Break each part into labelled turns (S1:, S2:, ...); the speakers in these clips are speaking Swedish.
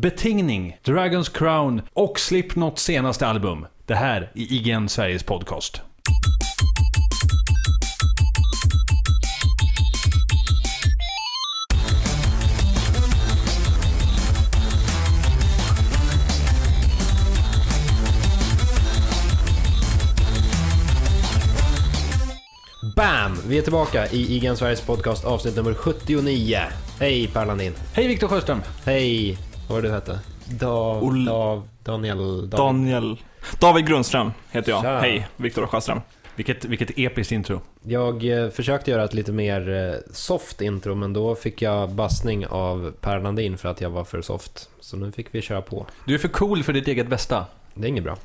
S1: Betingning, Dragons Crown och Slipknots senaste album. Det här är IGN Sveriges podcast.
S2: Bam! Vi är tillbaka i IGN Sveriges podcast avsnitt nummer 79. Hej Per Landin.
S1: Hej Viktor Sjöström!
S2: Hej, vad var det du hette? Dav,
S3: Ol-
S2: Dav, Daniel, David.
S3: Daniel. David Grundström heter jag.
S2: Tja.
S3: Hej, Viktor Sjöström.
S1: Vilket, vilket episkt intro.
S2: Jag eh, försökte göra ett lite mer eh, soft intro, men då fick jag bassning av Per Landin för att jag var för soft. Så nu fick vi köra på.
S1: Du är för cool för ditt eget bästa.
S2: Det är inget bra.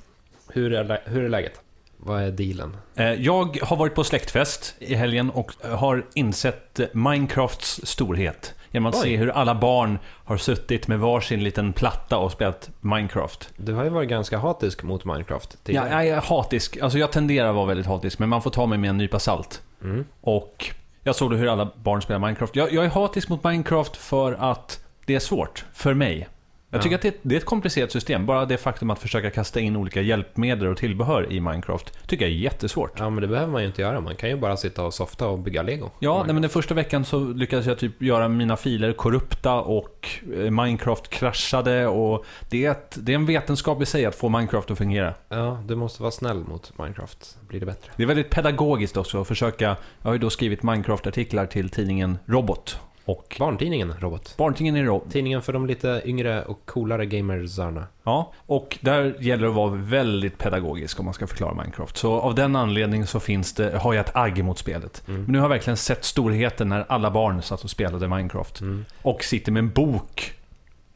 S2: Hur är, lä- hur är läget? Vad är dealen?
S1: Eh, Jag har varit på släktfest i helgen och har insett Minecrafts storhet. Genom att
S2: Oj.
S1: se hur alla barn har suttit med varsin liten platta och spelat Minecraft.
S2: Du har ju varit ganska hatisk mot Minecraft
S1: Ja,
S2: tidigare.
S1: jag är hatisk. Alltså jag tenderar att vara väldigt hatisk, men man får ta mig med en nypa salt.
S2: Mm.
S1: Och jag såg hur alla barn spelar Minecraft. Jag, jag är hatisk mot Minecraft för att det är svårt. För mig. Jag
S2: Ja.
S1: tycker att det, det är ett komplicerat system. Bara det faktum att försöka kasta in olika hjälpmedel och tillbehör i Minecraft tycker jag är jättesvårt.
S2: Ja, men det behöver man ju inte göra. Man kan ju bara sitta och softa och bygga lego.
S1: Ja, nej, men den första veckan så lyckades jag typ göra mina filer korrupta och eh, Minecraft kraschade och det är, ett, det är en vetenskap i sig att få Minecraft att fungera.
S2: Ja, du måste vara snäll mot Minecraft. Blir det bättre?
S1: Det är väldigt pedagogiskt också att försöka, jag har ju då skrivit Minecraft-artiklar till tidningen Robot och
S2: Barntidningen, Robot.
S1: Barntidningen är Robot.
S2: Tidningen för de lite yngre och coolare gamersarna.
S1: Ja, och där gäller det att vara väldigt pedagogisk om man ska förklara Minecraft. Så av den anledningen så finns det, har jag ett agg mot spelet.
S2: Mm.
S1: Men nu har jag verkligen sett storheten när alla barn satt och spelade Minecraft.
S2: Mm.
S1: Och sitter med en bok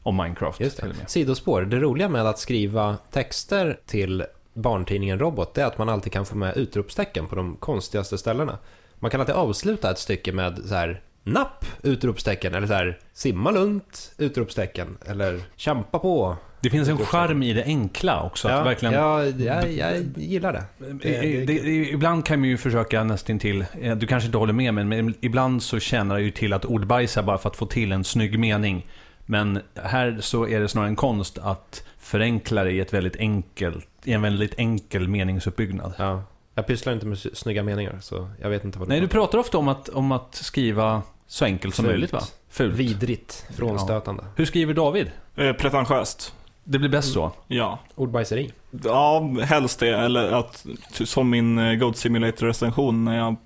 S1: om Minecraft.
S2: Just det. Sidospår. Det roliga med att skriva texter till barntidningen Robot, är att man alltid kan få med utropstecken på de konstigaste ställena. Man kan alltid avsluta ett stycke med så här Napp! Utropstecken. Eller så här Simma lugnt! Utropstecken. Eller Kämpa på!
S1: Det finns en charm i det enkla också.
S2: ja,
S1: att verkligen,
S2: ja, jag, jag gillar det.
S1: det, det, det, ibland kan man ju försöka nästintill, eh, du kanske inte håller med men, men ibland så tjänar det ju till att ordbajsa bara för att få till en snygg mening. Men här så är det snarare en konst att förenkla det i, ett väldigt enkelt, i en väldigt enkel meningsuppbyggnad.
S2: Ja. Jag pysslar inte med snygga meningar, så jag vet inte vad
S1: Nej, du pratar ofta om att, om att skriva så enkelt som
S2: Fult.
S1: möjligt va? Fult.
S2: Vidrigt. Frånstötande.
S1: Hur skriver David?
S3: Eh, pretentiöst.
S1: Det blir bäst så.
S3: Ja.
S2: Ordbajseri.
S3: Ja, helst det. Eller att, som min eh, Goat Simulator-recension när jag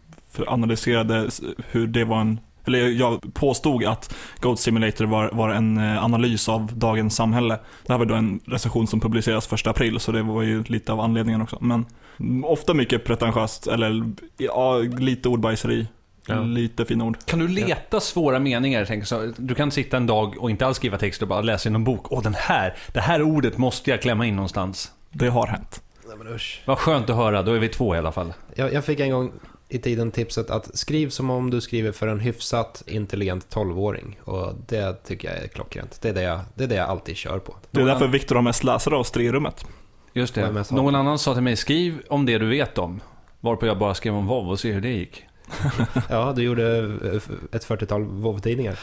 S3: analyserade hur det var en eller jag påstod att Goat Simulator var, var en eh, analys av dagens samhälle. Det här var då en recension som publiceras första april, så det var ju lite av anledningen också. Men mm, ofta mycket pretentiöst, eller ja, lite ordbajseri.
S2: Ja.
S3: Lite fina ord.
S1: Kan du leta svåra meningar? Tänk så, du kan sitta en dag och inte alls skriva text och bara läsa i någon bok. Åh, den här, det här ordet måste jag klämma in någonstans.
S3: Det har hänt.
S2: Nej men usch.
S1: Vad skönt att höra, då är vi två i alla fall.
S2: Jag, jag fick en gång i tiden tipset att skriv som om du skriver för en hyfsat intelligent 12-åring. Och det tycker jag är klockrent. Det är det jag, det är det jag alltid kör på.
S3: Det är därför Viktor har mest läsare av oss tre i rummet.
S1: Just det. Någon annan sa till mig, skriv om det du vet om. Varpå jag bara skrev om WoW och se hur det gick.
S2: Ja, du gjorde eh, ett 40-tal WoW-tidningar.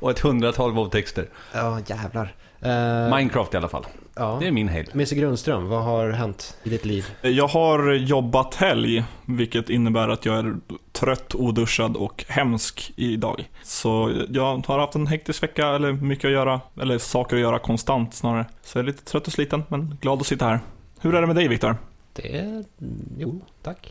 S1: Och ett hundratal WoW-texter.
S2: Ja, jävlar. Uh,
S1: Minecraft i alla fall.
S2: ja.
S1: Det är min hejd.
S2: Misse Grundström, vad har hänt i ditt liv?
S3: Jag har jobbat helg, vilket innebär att jag är trött, oduschad och hemsk idag. Så jag har haft en hektisk vecka, eller mycket att göra, eller saker att göra konstant snarare. Så jag är lite trött och sliten, men glad att sitta här. Hur är det med dig Viktor?
S2: Det är... Jo, tack.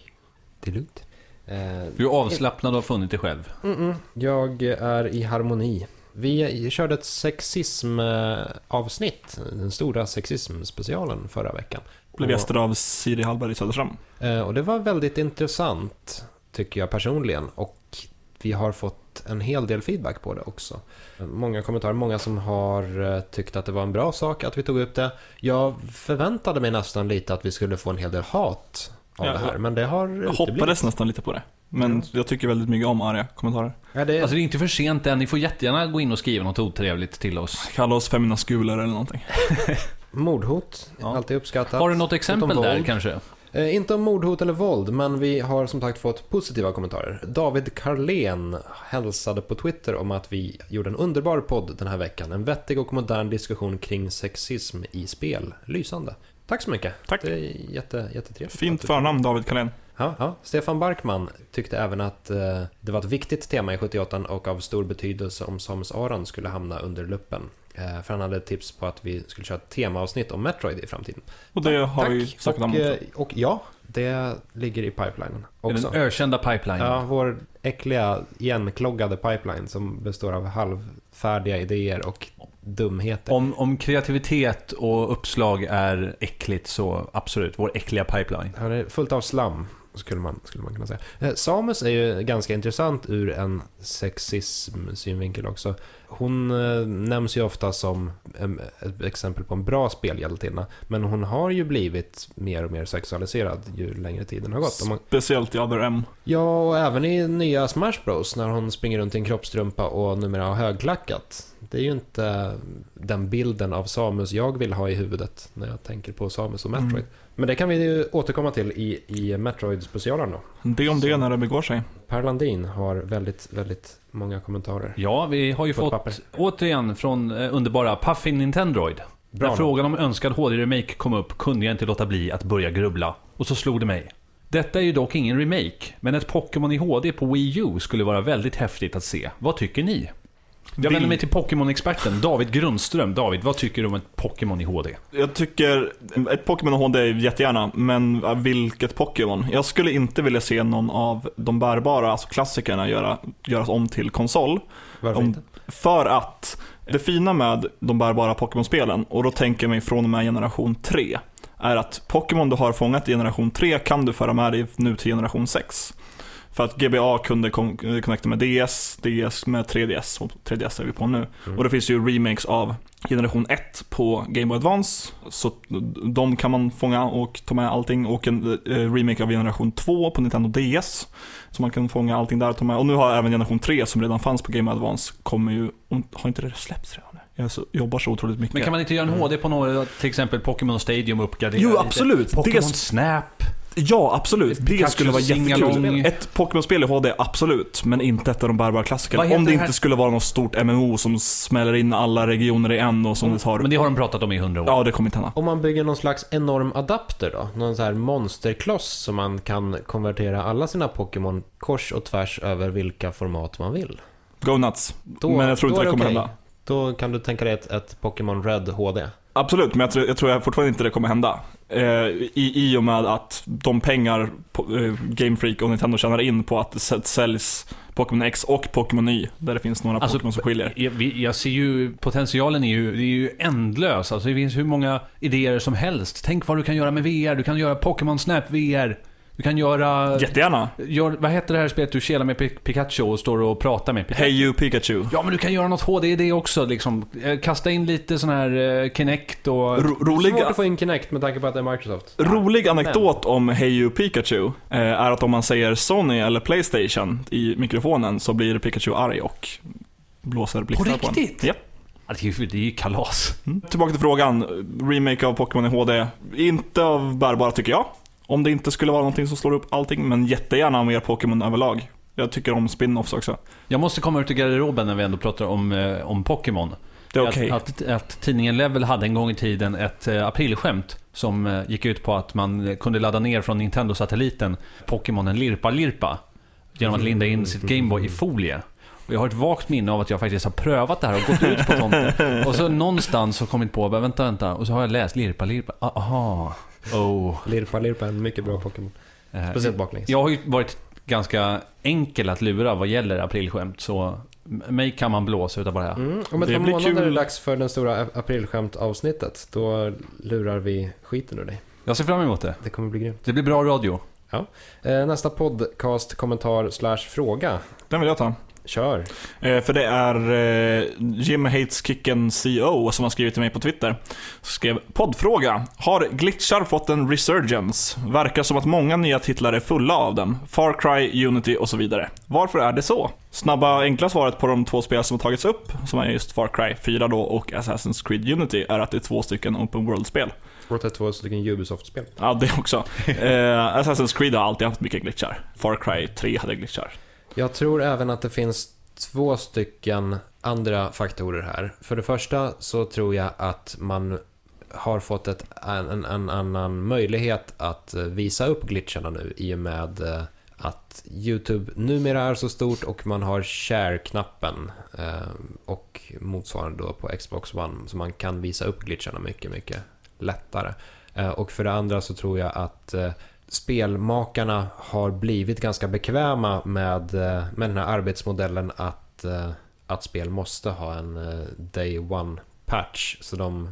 S2: Det är lugnt. Eh,
S1: Du är avslappnad och har funnit dig själv.
S2: Mm-mm. Jag är i harmoni. Vi körde ett sexism-avsnitt, den stora sexism-specialen förra veckan.
S3: Blev gäster av Siri Hallberg i Söderström.
S2: Eh, Och det var väldigt intressant, tycker jag personligen. Och vi har fått en hel del feedback på det också. Många kommentarer, många som har eh, tyckt att det var en bra sak att vi tog upp det. Jag förväntade mig nästan lite att vi skulle få en hel del hat av
S3: Ja,
S2: det här, men det har
S3: Jag
S2: uteblivit.
S3: hoppades nästan lite på det. Men jag tycker väldigt mycket om arga kommentarer.
S2: Ja, det,
S1: Alltså det är inte för sent än, ni får jättegärna gå in och skriva något otrevligt till oss.
S3: Kalla oss feminaskuler eller någonting.
S2: Mordhot,
S1: Ja.
S2: alltid uppskattat.
S1: Har du något exempel där kanske?
S2: Eh, inte om mordhot eller våld, men vi har som sagt fått positiva kommentarer. David Carlén hälsade på Twitter om att vi gjorde en underbar podd den här veckan. En vettig och modern diskussion kring sexism i spel. Lysande. Tack så mycket.
S3: Tack.
S2: Det är jätte, jättetrevligt.
S3: Fint förnamn David Carlén.
S2: Ja, ja. Stefan Barkman tyckte även att eh, det var ett viktigt tema i 78 och av stor betydelse om Samus Aran skulle hamna under luppen. Eh, för han hade tips på att vi skulle köra ett temaavsnitt om Metroid i framtiden.
S3: Och det har vi
S2: Tack.
S3: sagt
S2: och,
S3: om
S2: eh,
S3: också.
S2: och ja, det ligger i pipelinen
S1: Den
S2: också.
S1: ökända pipeline.
S2: Ja, vår äckliga igenkloggade pipeline som består av halvfärdiga idéer och dumheter.
S1: Om, om kreativitet och uppslag är äckligt så absolut, vår äckliga pipeline.
S2: Det är fullt av slam, skulle man, skulle man kunna säga. Eh, Samus är ju ganska intressant ur en sexism-synvinkel också. Hon eh, nämns ju ofta som ett exempel på en bra spelhjältinna, men hon har ju blivit mer och mer sexualiserad ju längre tiden har gått. Man,
S3: Speciellt i Other M.
S2: ja, och även i nya Smash Bros när hon springer runt i en kroppstrumpa och numera har högklackat. Det är ju inte den bilden av Samus jag vill ha i huvudet när jag tänker på Samus och Metroid.
S3: Mm.
S2: Men det kan vi ju återkomma till i, i Metroid-specialen då.
S3: Det om det när det begår sig.
S2: Per Landin har väldigt, väldigt många kommentarer.
S1: Ja, vi har ju fått
S2: papper.
S1: återigen från eh, underbara Puffin Nintendroid.
S2: Bra
S1: När frågan om önskad HD-remake kom upp kunde jag inte låta bli att börja grubbla. Och så slog det mig. Detta är ju dock ingen remake, men ett Pokémon i HD på Wii U skulle vara väldigt häftigt att se. Vad tycker ni? Jag vänder mig till Pokémon-experten David Grundström. David, vad tycker du om ett Pokémon i HD?
S3: Jag tycker, ett Pokémon HD är jättegärna, men vilket Pokémon? Jag skulle inte vilja se någon av de bärbara, alltså klassikerna, göra, göras om till konsol.
S2: Varför
S3: Om-
S2: inte?
S3: För att det fina med de bärbara Pokémon-spelen, och då tänker jag mig från och med generation 3, är att Pokémon du har fångat i generation 3 kan du föra med dig nu till generation 6. För att GBA kunde connecta med DS, DS med 3DS, och 3DS är vi på nu.
S2: Mm.
S3: Och det finns ju remakes av generation 1 på Game Boy Advance, så de kan man fånga och ta med allting. Och en eh, remake av generation 2 på Nintendo DS, så man kan fånga allting där och ta med. Och nu har även generation 3 som redan fanns på Game Boy Advance, kommer ju, har inte det släppts redan? Jag så, jobbar så otroligt mycket.
S1: Men kan man inte göra en HD på några, till exempel Pokémon Stadium uppgradera
S3: Jo, absolut.
S1: Pokémon Snap.
S3: Ja, absolut. Det
S1: Pikachu
S3: skulle vara jättekul. Ett Pokémon-spel i HD, absolut. Men inte ett av de bärbara klassikerna. Om det
S1: det
S3: inte skulle vara något stort MMO som smäller in alla regioner i en och som det tar...
S1: Men det har de pratat om i hundra år.
S3: Ja, det kommer inte hända.
S2: Om man bygger någon slags enorm adapter då? Någon så här monsterkloss som man kan konvertera alla sina Pokémon kors och tvärs över vilka format man vill.
S3: Go nuts.
S2: Då,
S3: men jag tror inte
S2: är
S3: det kommer
S2: okej.
S3: hända.
S2: Då kan du tänka dig ett, ett Pokémon Red HD.
S3: Absolut, men jag tror, jag tror fortfarande inte det kommer hända. Eh, i, I och med att de pengar eh, Game Freak och Nintendo tjänar in på att det säl- säljs Pokémon X och Pokémon Y, där det finns några
S1: Alltså,
S3: Pokémon som skiljer.
S1: Jag, jag ser ju, potentialen är ju, det är ju ändlös. Alltså det finns hur många idéer som helst. Tänk vad du kan göra med VR. Du kan göra Pokémon Snap VR. Du kan göra...
S3: Jättegärna.
S1: Gör, vad heter det här spelet du kelar med Pi- Pikachu och står och pratar med Pikachu?
S3: Hey you Pikachu.
S1: Ja, men du kan göra något HD i det också. Liksom. Eh, Kasta in lite sån här eh, Kinect och...
S3: Ro, rolig,
S2: Svårt att få in Kinect med tanke på att det är Microsoft.
S3: rolig anekdot om Hey you Pikachu eh, är att om man säger Sony eller Playstation i mikrofonen så blir Pikachu arg och blåser blixtar på, en.
S1: riktigt?
S3: Ja.
S1: Ja, det är ju det är ju kalas.
S3: Mm. Tillbaka till frågan. Remake av Pokémon i HD. Inte av bärbara tycker jag. Om det inte skulle vara någonting som slår upp allting, men jättegärna mer Pokémon överlag. Jag tycker om spin-offs också.
S1: Jag måste komma ut i garderoben när vi ändå pratar om, eh, om Pokémon.
S3: Det är okej.
S1: Att, att, att tidningen Level hade en gång i tiden ett eh, aprilskämt som eh, gick ut på att man kunde ladda ner från Nintendo-satelliten Pokémonen Lirpa-Lirpa genom att linda in sitt Gameboy i folie. Och jag har ett vagt minne av att jag faktiskt har prövat det här och gått ut på tomten. Och så någonstans har kommit på, vänta, vänta, och så har jag läst Lirpa-Lirpa. Ah, Aha. Oh.
S2: Lirpa Lirpa är en mycket bra Pokémon.
S1: Eh,
S2: Speciellt baklänges.
S1: Jag har ju varit ganska enkel att lura vad gäller aprilskämt, så mig kan man blåsa utav bara jag.
S2: Mm, om ett
S3: Det
S2: par
S3: blir
S2: månader är det
S3: kul.
S2: dags för den stora aprilskämt-avsnittet. Då lurar vi skiten ur dig.
S1: Jag ser fram emot det.
S2: Det kommer bli grymt.
S1: Det blir bra radio.
S2: Eh, nästa podcast, kommentar slash fråga.
S3: Den vill jag ta.
S2: Kör.
S3: Eh, för det är eh, Jim Hates Kicken CO som har skrivit till mig på Twitter. Skrev poddfråga. Har glitchar fått en resurgence? Verkar som att många nya titlar är fulla av dem. Far Cry, Unity och så vidare. Varför är det så? Snabba enkla svaret på de två spel som har tagits upp, som är just Far Cry 4 då och Assassin's Creed Unity, är att det är två stycken Open World-spel.
S2: Och det är två stycken Ubisoft-spel.
S3: Ja, det också. Eh, Assassin's Creed har alltid haft mycket glitchar. Far Cry 3 hade glitchar.
S2: Jag tror även att det finns två stycken andra faktorer här. För det första så tror jag att man har fått ett, en, en annan möjlighet att visa upp glitcharna nu i och med eh, att YouTube numera är så stort och man har share-knappen eh, och motsvarande då på Xbox One så man kan visa upp glitcharna mycket, mycket lättare. Eh, och för det andra så tror jag att eh, spelmakarna har blivit ganska bekväma med, eh, med den här arbetsmodellen att, eh, att spel måste ha en eh, day one patch. Så de,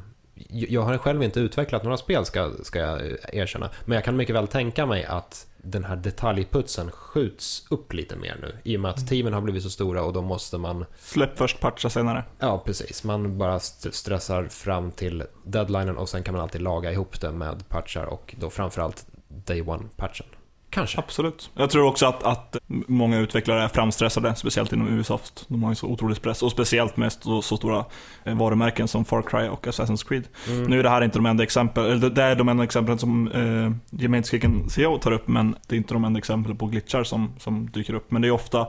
S2: jag har själv inte utvecklat några spel ska, ska jag erkänna. Men jag kan mycket väl tänka mig att den här detaljputsen skjuts upp lite mer nu. I och med att teamen har blivit så stora och då måste man...
S3: Släpp först, patcha senare.
S2: Ja, precis. Man bara st- stressar fram till deadlinen och sen kan man alltid laga ihop det med patchar och då framförallt day one-patchen. Kanske.
S3: Absolut. Jag tror också att, att många utvecklare är framstressade, speciellt inom Ubisoft. De har ju så otrolig press, och speciellt med så, så stora eh, varumärken som Far Cry och Assassin's Creed.
S2: Mm.
S3: Nu är det här inte de enda exempel, eller det- är de enda exemplen som eh, Gemenskicken CEO tar upp, men det är inte de enda exempel på glitchar som, som dyker upp. Men det är ofta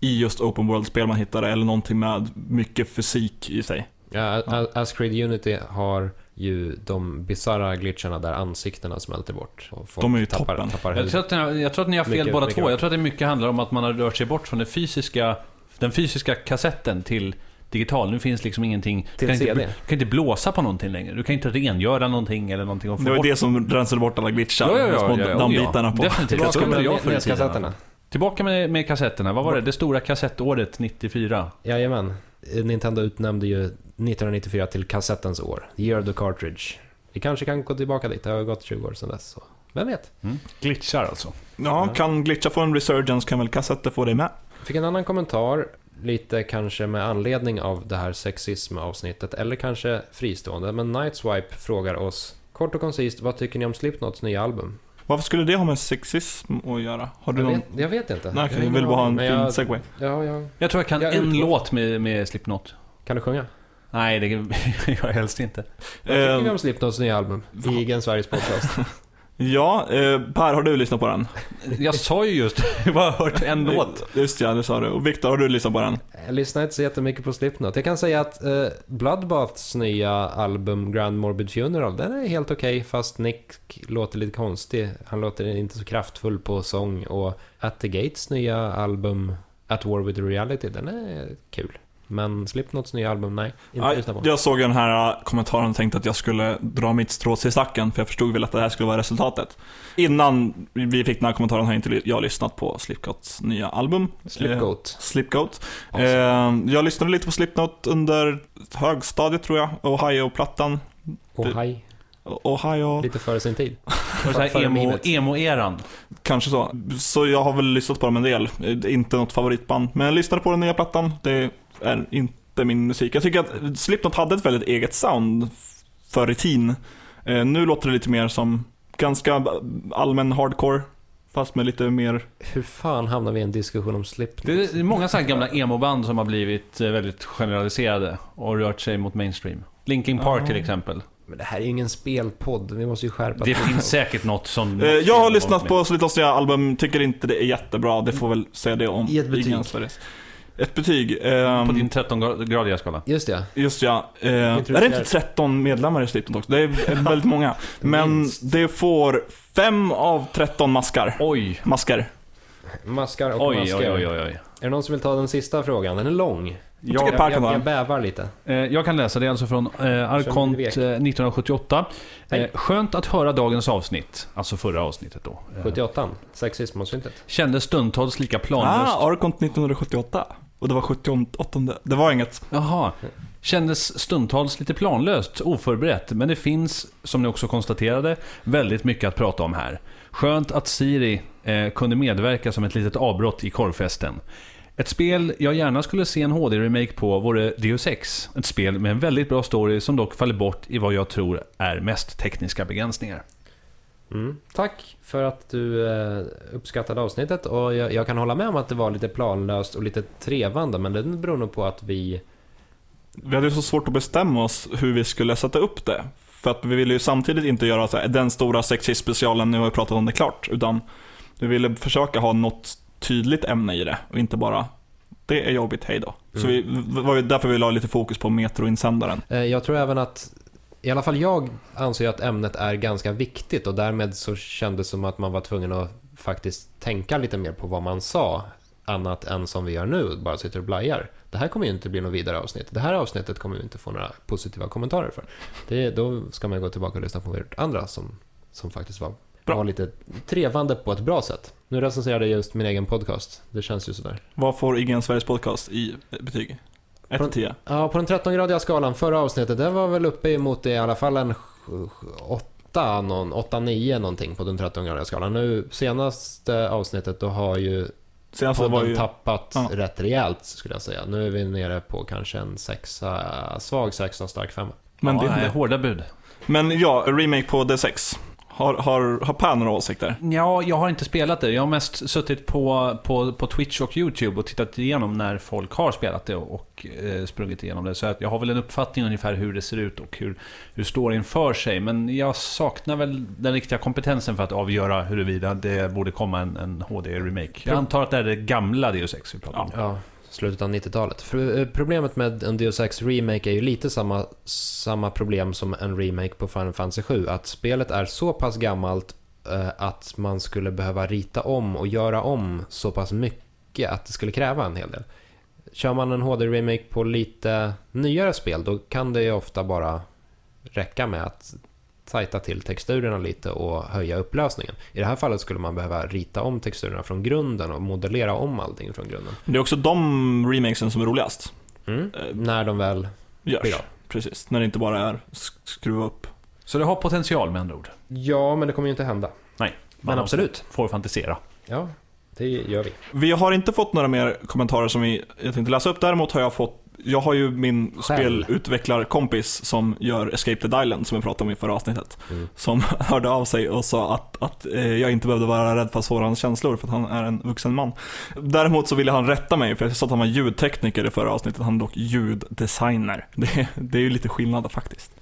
S3: i just open world-spel man hittar det, eller någonting med mycket fysik i sig.
S2: Ja, A- As Creed Unity har ju de bizarra glitcharna där ansiktena smälter bort. Och folk
S3: De är ju
S2: tappar,
S3: toppen.
S2: Tappar
S1: Jag tror, att ni, jag tror att ni har fel
S2: Mycket-
S1: båda
S2: mycket
S1: två. Jag tror att det mycket handlar om att man har rört sig bort från den fysiska, den fysiska kassetten till digital. Nu finns liksom ingenting...
S2: Till
S1: du, kan
S2: CD.
S1: inte, du kan inte blåsa på någonting längre. Du kan inte rengöra någonting eller någonting och få
S3: Det var
S1: bort.
S3: det som rensade bort alla glitchar.
S1: Ja, ja, ja,
S3: små
S1: ja, ja,
S3: dammbitarna
S1: ja.
S3: på.
S1: Definitivt.
S2: Tillbaka
S1: Jag
S2: med
S1: jag tiden.
S2: nedkassetterna.
S1: Tillbaka med, med kassetterna. Vad var det? Det stora kassettåret 94.
S2: Jajamän. Nintendo utnämnde ju 1994 till kassettens år. The year of the cartridge. Vi kanske kan gå tillbaka dit. Det har gått 20 år sedan dess. Så. Vem vet?
S1: Mm. Glitchar alltså.
S3: Ja, kan glitcha få en resurgence kan väl kassetter få det med.
S2: Fick en annan kommentar. Lite kanske med anledning av det här sexism-avsnittet. Eller kanske fristående. Men Nightswipe frågar oss. Kort och koncist, vad tycker ni om Slipknots nya album?
S3: Varför skulle det ha med sexism att göra? Har du
S2: Jag
S3: någon...
S2: vet, jag vet inte.
S3: Nej,
S2: Jag
S3: okej, jag vill bara ha en fin
S2: jag-
S3: segway.
S2: Ja, ja.
S1: Jag tror jag kan
S2: Jag
S1: en
S2: utgår-
S1: låt med, med Slipknot.
S2: Kan du sjunga?
S1: Nej, det gör jag helst inte.
S2: Vad tycker vi om Slipknots nya album? I Igen Sveriges podcast.
S3: ja, eh, Per, har du lyssnat på den?
S1: Jag sa ju just jag har bara hört en låt.
S3: Just ja, det sa du. Och Viktor, har du lyssnat på den?
S2: Jag lyssnar inte så jättemycket på Slipknot. Jag kan säga att eh, Bloodbaths nya album Grand Morbid Funeral, den är helt okej fast Nick låter lite konstig. Han låter inte så kraftfull på sång och At the Gates nya album At War with Reality, den är kul. Men Slipknots nya album, nej. Inte
S3: Ja,
S2: lyssna på.
S3: jag såg den här äh, kommentaren och tänkte att jag skulle dra mitt strå till stacken, för jag förstod väl att det här skulle vara resultatet. Innan vi fick den här kommentaren har inte jag lyssnat på Slipknots nya album. Eh,
S2: Slipgoat.
S3: Slipgoat.
S2: Awesome.
S3: Eh, jag lyssnade lite på Slipknot under högstadiet tror jag, Ohio-plattan.
S2: Och hej,
S3: Ohio,
S2: lite före sin tid.
S1: Var det emo, emo-eran.
S3: kanske så. Så jag har väl lyssnat på dem en del. Eh, Inte något favoritband, men jag lyssnade på den nya plattan. Det är inte min musik. Jag tycker att Slipknot hade ett väldigt eget sound förr i tiden. Eh, nu låter det lite mer som ganska allmän hardcore, fast med lite mer...
S2: Hur fan hamnar vi i en diskussion om Slipknot?
S1: Det är många så här gamla emo-band som har blivit eh, väldigt generaliserade och rört sig mot mainstream. Linkin Park
S3: Ja.
S1: till exempel.
S2: Men det här är ju ingen spelpodd, vi måste ju skärpa
S1: Det finns säkert något som...
S3: Eh, jag har lyssnat på Slipknots nya album, tycker inte det är jättebra. Det får väl säga det om
S2: I ett betyg.
S3: Ett betyg. ehm,
S1: På din 13-gradiga skala.
S2: Just det.
S3: Just ja. Eh, är det inte 13 medlemmar i Slipknot också? Det är väldigt många. Men
S2: Minst.
S3: det får 5 av 13 maskar.
S1: Oj.
S3: Masker.
S2: Maskar och
S1: Oj,
S2: masker.
S1: oj, oj, oj, oj.
S2: Är det någon som vill ta den sista frågan? Den är lång.
S1: Jag,
S2: Jag,
S3: kan
S2: jag, jag bävar lite.
S1: eh, jag kan läsa, det är alltså från eh, Arkont
S2: Vek.
S1: eh, 1978. Eh,
S2: Hej.
S1: skönt att höra dagens avsnitt, alltså förra avsnittet då. Eh,
S2: 78 Sexismavsnittet.
S1: Kändes stundtals lika planlöst.
S3: Ah, Arkont 1978. Och det var 78. Det var inget.
S1: Jaha. Kändes stundtals lite planlöst, oförberett, men det finns, som ni också konstaterade, väldigt mycket att prata om här. Skönt att Siri eh, kunde medverka som ett litet avbrott i korvfesten. Ett spel jag gärna skulle se en HD-remake på vore Deus Ex. Ett spel med en väldigt bra story som dock faller bort i vad jag tror är mest tekniska begränsningar.
S2: Mm. Tack för att du eh, uppskattade avsnittet och jag, jag kan hålla med om att det var lite planlöst och lite trevande men det beror nog på att vi
S3: Vi hade ju så svårt att bestämma oss hur vi skulle sätta upp det. För att vi ville ju samtidigt inte göra så här, den stora sexist-specialen, nu har vi pratat om det klart. Utan vi ville försöka ha något tydligt ämne i det och inte bara det är jobbigt, hej då. Så vi, det var ju därför vi la lite fokus på Metro-insändaren.
S2: Eh, Jag tror även att, i alla fall jag anser att ämnet är ganska viktigt och därmed så kändes det som att man var tvungen att faktiskt tänka lite mer på vad man sa, annat än som vi gör nu, bara sitter och blajar. Det här kommer ju inte bli något vidare avsnitt. Det här avsnittet kommer vi inte få några positiva kommentarer för. Det, då ska man gå tillbaka och lyssna på vårt andra som, som faktiskt var,
S3: Bra.
S2: var lite trevande på ett bra sätt. Nu recenserade jag just min egen podcast. Det känns ju sådär.
S3: Vad får IGN Sveriges podcast i betyg? 1
S2: Från-
S3: till 10?
S2: Ja, på den 13-gradiga skalan, förra avsnittet, det var väl uppe emot i alla fall en 8, någon, 8-9 någonting på den 13-gradiga skalan. Nu senaste avsnittet, då har ju
S3: Senast
S2: podden
S3: var ju...
S2: tappat
S3: Ja.
S2: rätt rejält skulle jag säga. Nu är vi nere på kanske en sexa, svag sexa, stark femma.
S3: Men,
S1: ja,
S3: det,
S1: nej, hårda bud.
S3: men ja, remake på D6. Har, har, har Per några åsikter?
S1: Ja, jag har inte spelat det. Jag har mest suttit på, på, på Twitch och YouTube och tittat igenom när folk har spelat det och, och eh, sprungit igenom det. Så att jag har väl en uppfattning ungefär hur det ser ut och hur, hur storyn för sig. Men jag saknar väl den riktiga kompetensen för att avgöra huruvida det borde komma en, en HD-remake. Jag antar att det är det gamla Deus Ex vi pratar om.
S2: Ja, slutet av 90-talet. Eh, problemet med en Deus Ex Remake är ju lite samma, samma problem som en remake på Final Fantasy 7. Att spelet är så pass gammalt eh, att man skulle behöva rita om och göra om så pass mycket att det skulle kräva en hel del. Kör man en HD-remake på lite nyare spel då kan det ju ofta bara räcka med att tajta till texturerna lite och höja upplösningen. I det här fallet skulle man behöva rita om texturerna från grunden och modellera om allting från grunden.
S3: Det är också de remakesen som är roligast.
S2: Mm.
S3: Eh,
S2: När de väl
S3: Görs.
S2: blir av.
S3: Precis. När det inte bara är sk- skruva upp.
S1: Så det har potential med andra ord.
S2: Ja, men det kommer ju inte hända.
S1: Nej.
S2: Men absolut.
S1: Får fantisera.
S2: Ja, det gör vi.
S3: Vi har inte fått några mer kommentarer som vi, jag tänkte läsa upp. Däremot har jag fått jag har ju min
S2: Själv.
S3: spelutvecklarkompis som gör Escape the Island som vi pratade om i förra avsnittet.
S2: Mm.
S3: Som hörde av sig och sa att, att eh, jag inte behövde vara rädd för att såra hans känslor för att han är en vuxen man. Däremot så ville han rätta mig för jag sa att han var ljudtekniker i förra avsnittet. Han är dock ljuddesigner. Det, det är ju lite skillnad faktiskt.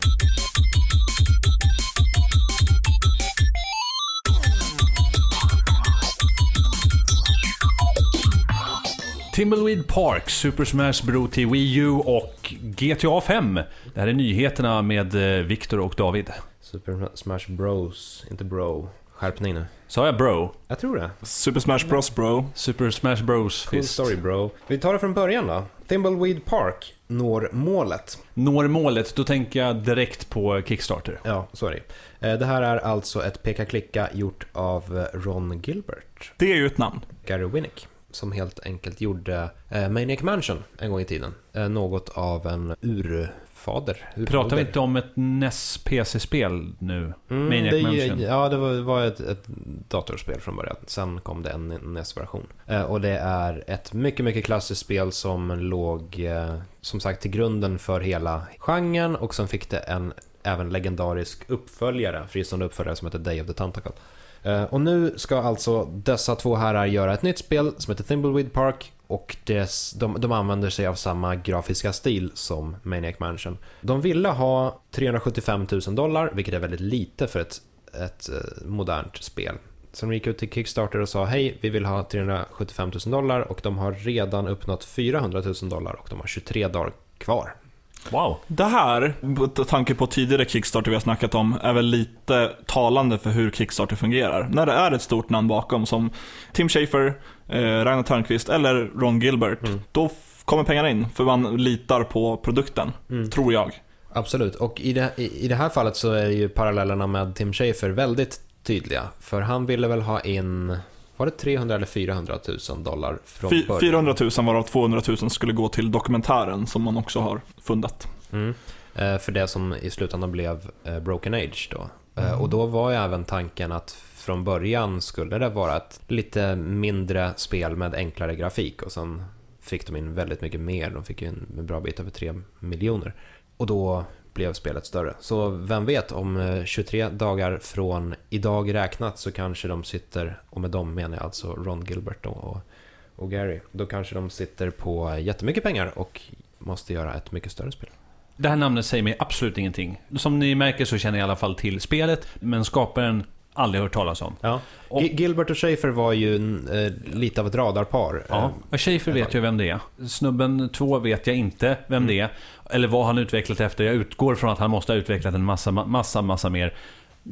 S1: Timbleweed Park, Super Smash Bros till Wii U och GTA 5. Det här är nyheterna med eh, Viktor och David.
S2: Super Smash Bros, inte bro. Skärpning nu.
S1: Sa jag bro?
S2: Jag tror det.
S3: Super Smash Bros bro.
S1: Super Smash Bros
S2: Cool
S1: Fist.
S2: story bro. Vi tar det från början då. Thimbleweed Park når målet.
S1: Når målet, då tänker jag direkt på Kickstarter.
S2: Ja, så är det. Det här är alltså ett peka-klicka gjort av eh, Ron Gilbert.
S3: Det är ju ett namn.
S2: Gary Winnick. Som helt enkelt gjorde eh, Maniac Mansion en gång i tiden. Eh, något av en urfader.
S1: Pratar vi inte om ett NES PC-spel nu?
S2: Mm,
S1: Maniac
S2: det,
S1: Mansion?
S2: Ja, det var, var ett, ett datorspel från början. Sen kom det en NES-version. Eh, och det är ett mycket, mycket klassiskt spel som låg, eh, som sagt, till grunden för hela genren. Och sen fick det en även legendarisk uppföljare, fristående uppföljare som heter Day of the Tentacle. Eh, och nu ska alltså dessa två herrar göra ett nytt spel som heter Thimbleweed Park och dess, de, de använder sig av samma grafiska stil som Maniac Mansion. De ville ha 375 000 dollar, vilket är väldigt lite för ett, ett eh, modernt spel. Så de gick ut till Kickstarter och sa hej, vi vill ha 375 000 dollar och de har redan uppnått 400 000 dollar och de har 23 dagar kvar.
S1: Wow.
S3: Det här, med tanke på tidigare Kickstarter vi har snackat om, är väl lite talande för hur Kickstarter fungerar. När det är ett stort namn bakom som Tim Schafer, eh, Ragnar Törnqvist eller Ron Gilbert,
S2: Mm.
S3: då kommer pengarna in för man litar på produkten,
S2: Mm.
S3: tror jag.
S2: Absolut, och i det, i, i det här fallet så är ju parallellerna med Tim Schafer väldigt tydliga. För han ville väl ha in, var det 300 eller 400 000 dollar från
S3: Fy-
S2: början?
S3: 400 000 varav 200 000 skulle gå till dokumentären som man också har fundat.
S2: Mm. Eh, för det som i slutändan blev eh, Broken Age då. Eh, och då var ju även tanken att från början skulle det vara ett lite mindre spel med enklare grafik och sen fick de in väldigt mycket mer. De fick ju en bra bit över 3 miljoner. Och då blev spelet större. Så vem vet, om eh, 23 dagar från idag räknat så kanske de sitter, och med dem menar jag alltså Ron Gilbert och, och Gary, då kanske de sitter på jättemycket pengar och måste göra ett mycket större spel.
S1: Det här namnet säger mig absolut ingenting. Som ni märker så känner jag i alla fall till spelet, men skaparen aldrig hört talas om.
S2: Ja.
S1: Och-
S2: Gi- Gilbert och Schaefer var ju en, eh, lite av ett radarpar.
S1: Ja,
S2: Eh,
S1: och Schaefer vet jag vem det är. Snubben 2 vet jag inte vem det är. Eller vad han utvecklat efter. Jag utgår från att han måste ha utvecklat en massa, massa, massa mer.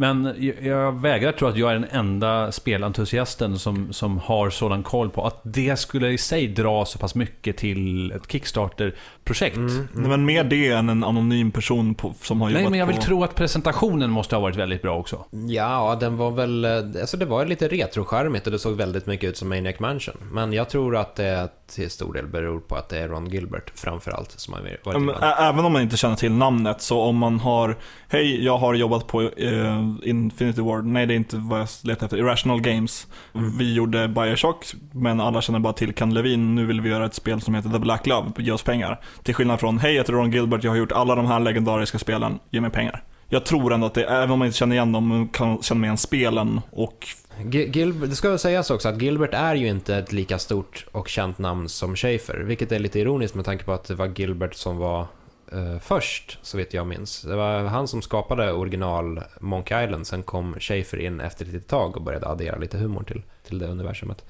S1: Men jag- vägrar tro att jag är den enda spelentusiasten som, som har sådan koll på att det skulle i sig dra så pass mycket till ett Kickstarter-projekt.
S2: mm,
S3: Nej, Men mer det än en anonym person på, som har jobbat
S1: Nej, men jag vill
S3: på...
S1: tro att presentationen måste ha varit väldigt bra också.
S2: Ja, den var väl... eh, Alltså det var lite retrocharmigt och det såg väldigt mycket ut som Maniac Mansion. Men jag tror att det till stor del beror på att det är Ron Gilbert framförallt som har varit
S3: Ja, men Även om man inte känner till namnet, så om man har Hej, jag har jobbat på eh, Infinity Ward, nej det är inte vad jag letar efter, Irrational Games.
S2: Mm.
S3: Vi gjorde Bioshock, men alla känner bara till Ken Levine, nu vill vi göra ett spel som heter The Black Love, ge oss pengar. Till skillnad från, hej jag heter Ron Gilbert, jag har gjort alla de här legendariska spelen, ge mig pengar. Jag tror ändå att det, även om man inte känner igen dem, kan känna igen spelen och
S2: Gi- Gilbert, det ska väl sägas också att Gilbert är ju inte ett lika stort och känt namn som Schaefer, vilket är lite ironiskt med tanke på att det var Gilbert som var eh, först, så vet jag minns. Det var han som skapade original Monkey Island, sen kom Schaefer in efter ett litet tag och började addera lite humor till, till det universumet.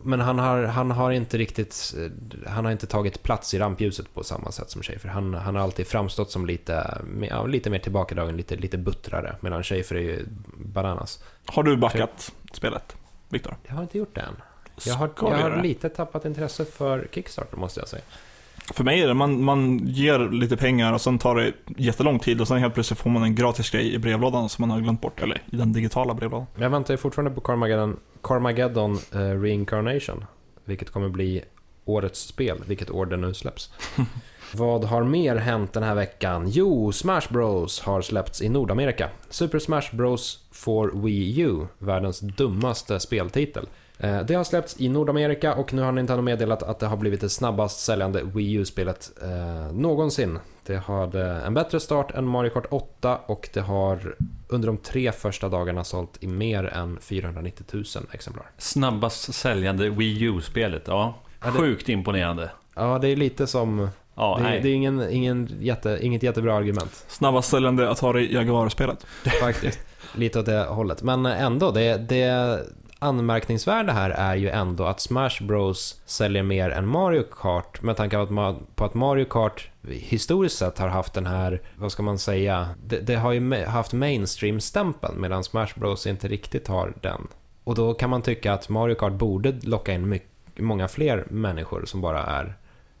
S2: Men han har, han har inte riktigt, eh, han har inte tagit plats i rampljuset på samma sätt som Schaefer. Han, han har alltid framstått som lite, ja, lite mer tillbakadragen, lite, lite buttrare, medan Schaefer är ju bananas.
S3: har du backat spelet, Viktor?
S2: Jag har inte gjort det än. Jag har, jag har lite tappat intresse för Kickstarter måste jag säga.
S3: För mig är det, man, man ger lite pengar och sen tar det jättelång tid och sen helt plötsligt får man en gratis grej i brevlådan som man har glömt bort, eller i den digitala brevlådan.
S2: Jag väntar fortfarande på Carmageddon, Carmageddon eh, Reincarnation, vilket kommer bli årets spel, vilket år det nu släpps. Vad har mer hänt den här veckan? Jo, Smash Bros har släppts i Nordamerika. Super Smash Bros for Wii U, världens dummaste speltitel. Eh, Det har släppts i Nordamerika och nu har Nintendo meddelat att det har blivit det snabbast säljande Wii U-spelet eh, någonsin. Det hade en bättre start än Mario Kart 8 och det har under de tre första dagarna sålt i mer än 490 000 exemplar.
S1: Snabbast säljande Wii U-spelet, ja.
S2: Ja, det-
S1: Sjukt imponerande.
S2: Ja, det är lite som...
S1: Ja,
S2: det,
S1: nej.
S2: det är ingen, ingen jätte, inget jättebra argument.
S3: Snabbast säljande Atari Jaguar-spelet.
S2: Faktiskt. Lite åt det hållet. Men ändå, det, det anmärkningsvärda här är ju ändå att Smash Bros säljer mer än Mario Kart med tanke på att, Mario Kart historiskt sett har haft den här, vad ska man säga, det, det har ju haft mainstream-stämpeln medan Smash Bros inte riktigt har den. Och då kan man tycka att Mario Kart borde locka in mycket, många fler människor som bara är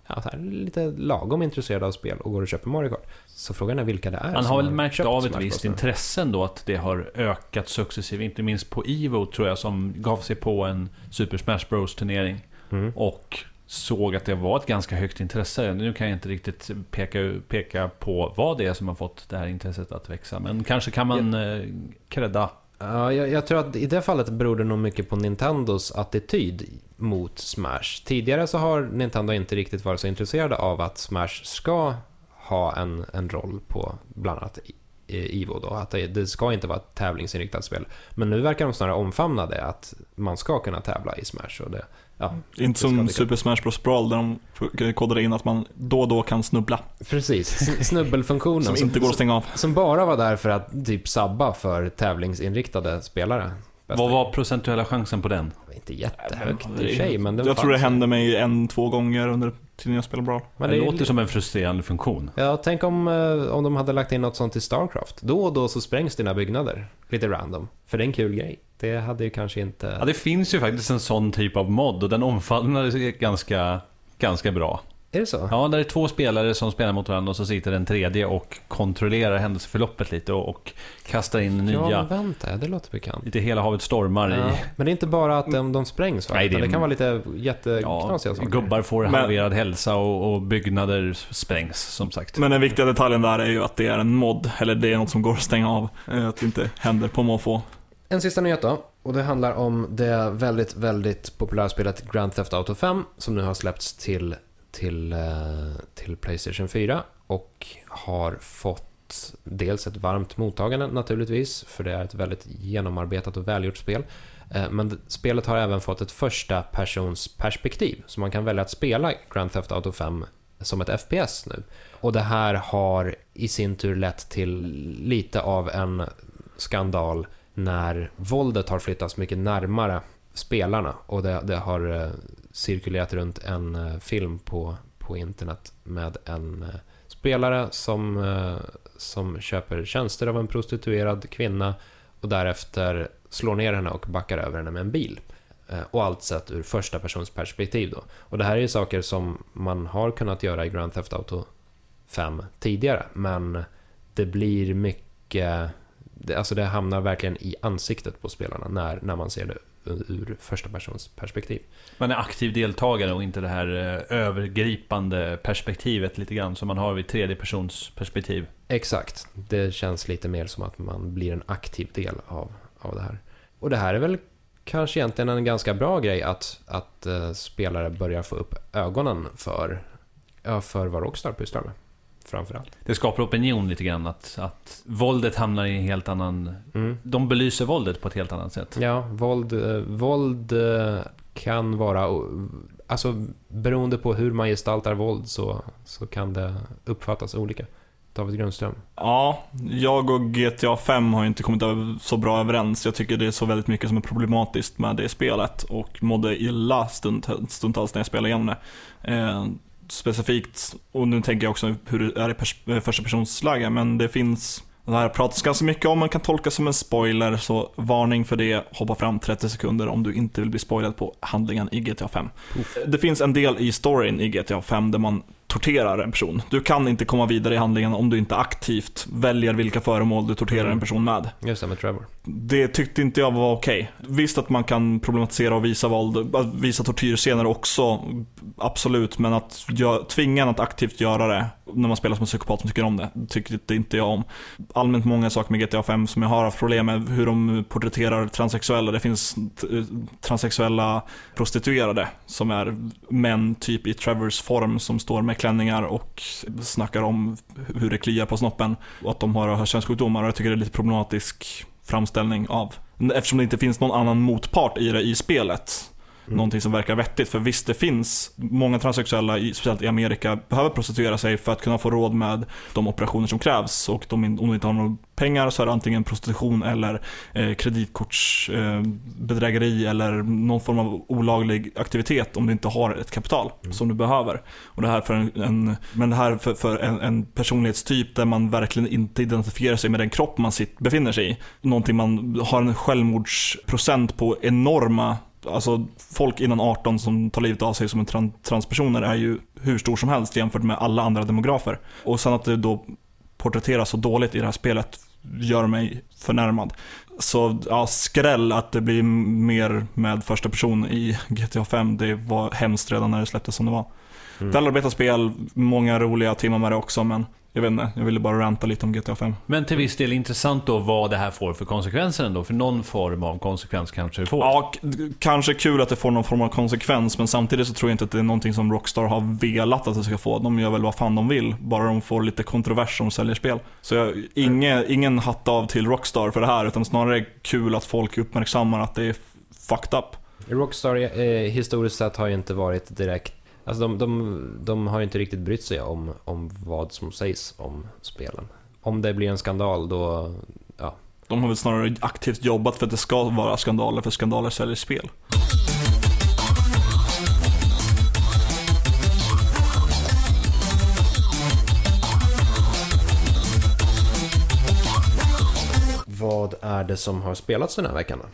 S2: ja, här, lite lagom intresserade av spel och går och köper Mario Kart. Så frågan är vilka det är
S1: Man har väl märkt av ett visst intresse ändå att det har ökat successivt. Inte minst på Evo tror jag som gav sig på en Super Smash Bros turnering.
S2: Mm.
S1: Och såg att det var ett ganska högt intresse. Nu kan jag inte riktigt peka, peka på vad det är som har fått det här intresset att växa. Men kanske kan man eh, credda.
S2: Ja, jag, jag tror att i det fallet beror det nog mycket på Nintendos attityd mot Smash. Tidigare så har Nintendo inte riktigt varit så intresserade av att Smash ska ha en, en roll på bland annat i- i Evo då, att det, ska inte vara ett tävlingsinriktat spel. Men nu verkar de snarare omfamna det, att man ska kunna tävla i Smash och det, ja,
S3: Inte
S2: ska
S3: som
S2: det-
S3: Super Smash Bros Brawl där de kodade in att man då och då kan snubbla.
S2: precis. Snubbelfunktionen
S3: Som inte går att stänga av.
S2: som bara var där för att typ sabba för tävlingsinriktade spelare. Bästa-
S1: Vad var procentuella chansen på den?
S2: Inte jättehögt
S3: Det-
S2: i och sig, men
S3: Jag tror det hände mig en, två gånger under tiden jag spelade Brawl.
S2: Men
S1: det
S2: är
S1: låter som en frustrerande funktion.
S2: Ja, tänk om, eh, om de hade lagt in något sånt i Starcraft. Då och då så sprängs dina byggnader. Lite random. För det är en kul grej. Det hade ju kanske inte...
S1: Ja, det finns ju faktiskt en sån typ av mod och den omfamnar ganska, ganska bra.
S2: Är det så?
S1: Ja, där är två spelare som spelar mot varandra och så sitter den tredje och kontrollerar händelseförloppet lite och, och kastar in
S2: Ja,
S1: nya.
S2: vänta, det låter bekant.
S1: Lite hela havet stormar
S2: Ja.
S1: i.
S2: Men det är inte bara att de, de sprängs va?
S1: Nej, det är-
S2: det kan vara lite
S1: Ja,
S2: jätteknasiga saker.
S1: gubbar får
S3: Men-
S1: halverad hälsa och, och byggnader sprängs som sagt.
S3: Men den viktiga detaljen där är ju att det är en mod, eller det är något som går att stänga av. Eh, Att det inte händer på måfå.
S2: En sista nyhet då. Och det handlar om det väldigt, väldigt populära spelet Grand Theft Auto 5 som nu har släppts till till, eh, till Playstation 4 och har fått dels ett varmt mottagande naturligtvis, för det är ett väldigt genomarbetat och välgjort spel. Eh, men spelet har även fått ett första persons perspektiv, så man kan välja att spela Grand Theft Auto 5 som ett FPS nu. Och det här har i sin tur lett till lite av en skandal när våldet har flyttats mycket närmare spelarna och det, det har eh, cirkulerat runt en eh, film på, på internet med en eh, spelare som, som köper tjänster av en prostituerad kvinna och därefter slår ner henne och backar över henne med en bil. Och allt sett ur första persons perspektiv då. Och det här är ju saker som man har kunnat göra i Grand Theft Auto 5 tidigare, men det blir mycket... Det, alltså det hamnar verkligen i ansiktet på spelarna när, när man ser det ur första persons perspektiv.
S1: Man är aktiv deltagare och inte det här eh, övergripande perspektivet lite grann som man har vid tredje persons perspektiv.
S2: Exakt. Det känns lite mer som att man blir en aktiv del av, av det här. Och det här är väl kanske egentligen en ganska bra grej att, att eh, spelare börjar få upp ögonen för, ja, för vad Rockstar pysslar med. Framförallt.
S1: Det skapar opinion lite grann att, att våldet hamnar i en helt annan...
S2: Mm.
S1: De belyser våldet på ett helt annat sätt.
S2: Ja, våld, eh, våld eh, kan vara... Alltså, beroende på hur man gestaltar våld så, så kan det uppfattas olika. David Grundström.
S3: Ja, jag och GTA 5 har inte kommit så bra överens. Jag tycker det är så väldigt mycket som är problematiskt med det spelet och mådde illa stund, stundtals när jag spelade igenom det. Eh, specifikt, och nu tänker jag också hur det är i pers- eh, första personsläge, men det finns det här pratas ganska mycket om, man kan tolka som en spoiler, så varning för det, hoppa fram 30 sekunder om du inte vill bli spoilad på handlingen i GTA 5. Det finns en del i storyn i GTA 5 där man torterar en person. Du kan inte komma vidare i handlingen om du inte aktivt väljer vilka föremål du torterar en person med.
S2: Just det, med Trevor.
S3: Det tyckte inte jag var okej. Visst att man kan problematisera och visa våld, visa tortyrscener också, absolut. Men att tvinga en att aktivt göra det när man spelar som en psykopat som tycker om det, tyckte inte jag om. Allmänt många saker med GTA 5 som jag har haft problem med, hur de porträtterar transsexuella. Det finns eh, transsexuella prostituerade som är män, typ i Trevors form, som står med klänningar och snackar om hur det kliar på snoppen och att de har, könssjukdomar. Och jag tycker det är lite problematiskt framställning av. Eftersom det inte finns någon annan motpart i det i spelet.
S2: Mm.
S3: Någonting som verkar vettigt. För visst, det finns många transsexuella, speciellt i Amerika, behöver prostituera sig för att kunna få råd med de operationer som krävs. Och de, om de inte har några pengar så är det antingen prostitution eller eh, kreditkortsbedrägeri eh, eller någon form av olaglig aktivitet om du inte har ett kapital
S2: Mm.
S3: som du behöver. Och det här för en, en, men det här för, för en, en personlighetstyp där man verkligen inte identifierar sig med den kropp man sitt, befinner sig i. Någonting man har en självmordsprocent på enorma Alltså folk innan 18 som tar livet av sig som en tran- transpersoner är ju hur stor som helst jämfört med alla andra demografer. Och sen att det då porträtteras så dåligt i det här spelet gör mig förnärmad. Så ja, skräll att det blir mer med första person i GTA 5. Det var hemskt redan när det släpptes som det var.
S2: Mm.
S3: Välarbetat spel, många roliga timmar med det också men jag vet inte, jag ville bara ranta lite om GTA 5.
S1: Men till viss del intressant då vad det här får för konsekvenser ändå. För någon form av konsekvens kanske det får.
S3: Ja, k- kanske kul att det får någon form av konsekvens, men samtidigt så tror jag inte att det är någonting som Rockstar har velat att det ska få. De gör väl vad fan de vill, bara de får lite kontrovers som säljer spel. Så jag, inge, ingen hatt av till Rockstar för det här, utan snarare kul att folk uppmärksammar att det är fucked up.
S2: Rockstar eh, historiskt sett har ju inte varit direkt... Alltså de, de, de har inte riktigt brytt sig om, om vad som sägs om spelen. Om det blir en skandal då... Ja.
S3: De har väl snarare aktivt jobbat för att det ska vara skandaler, för skandaler säljer spel.
S2: Vad är det som har spelats den här veckan då?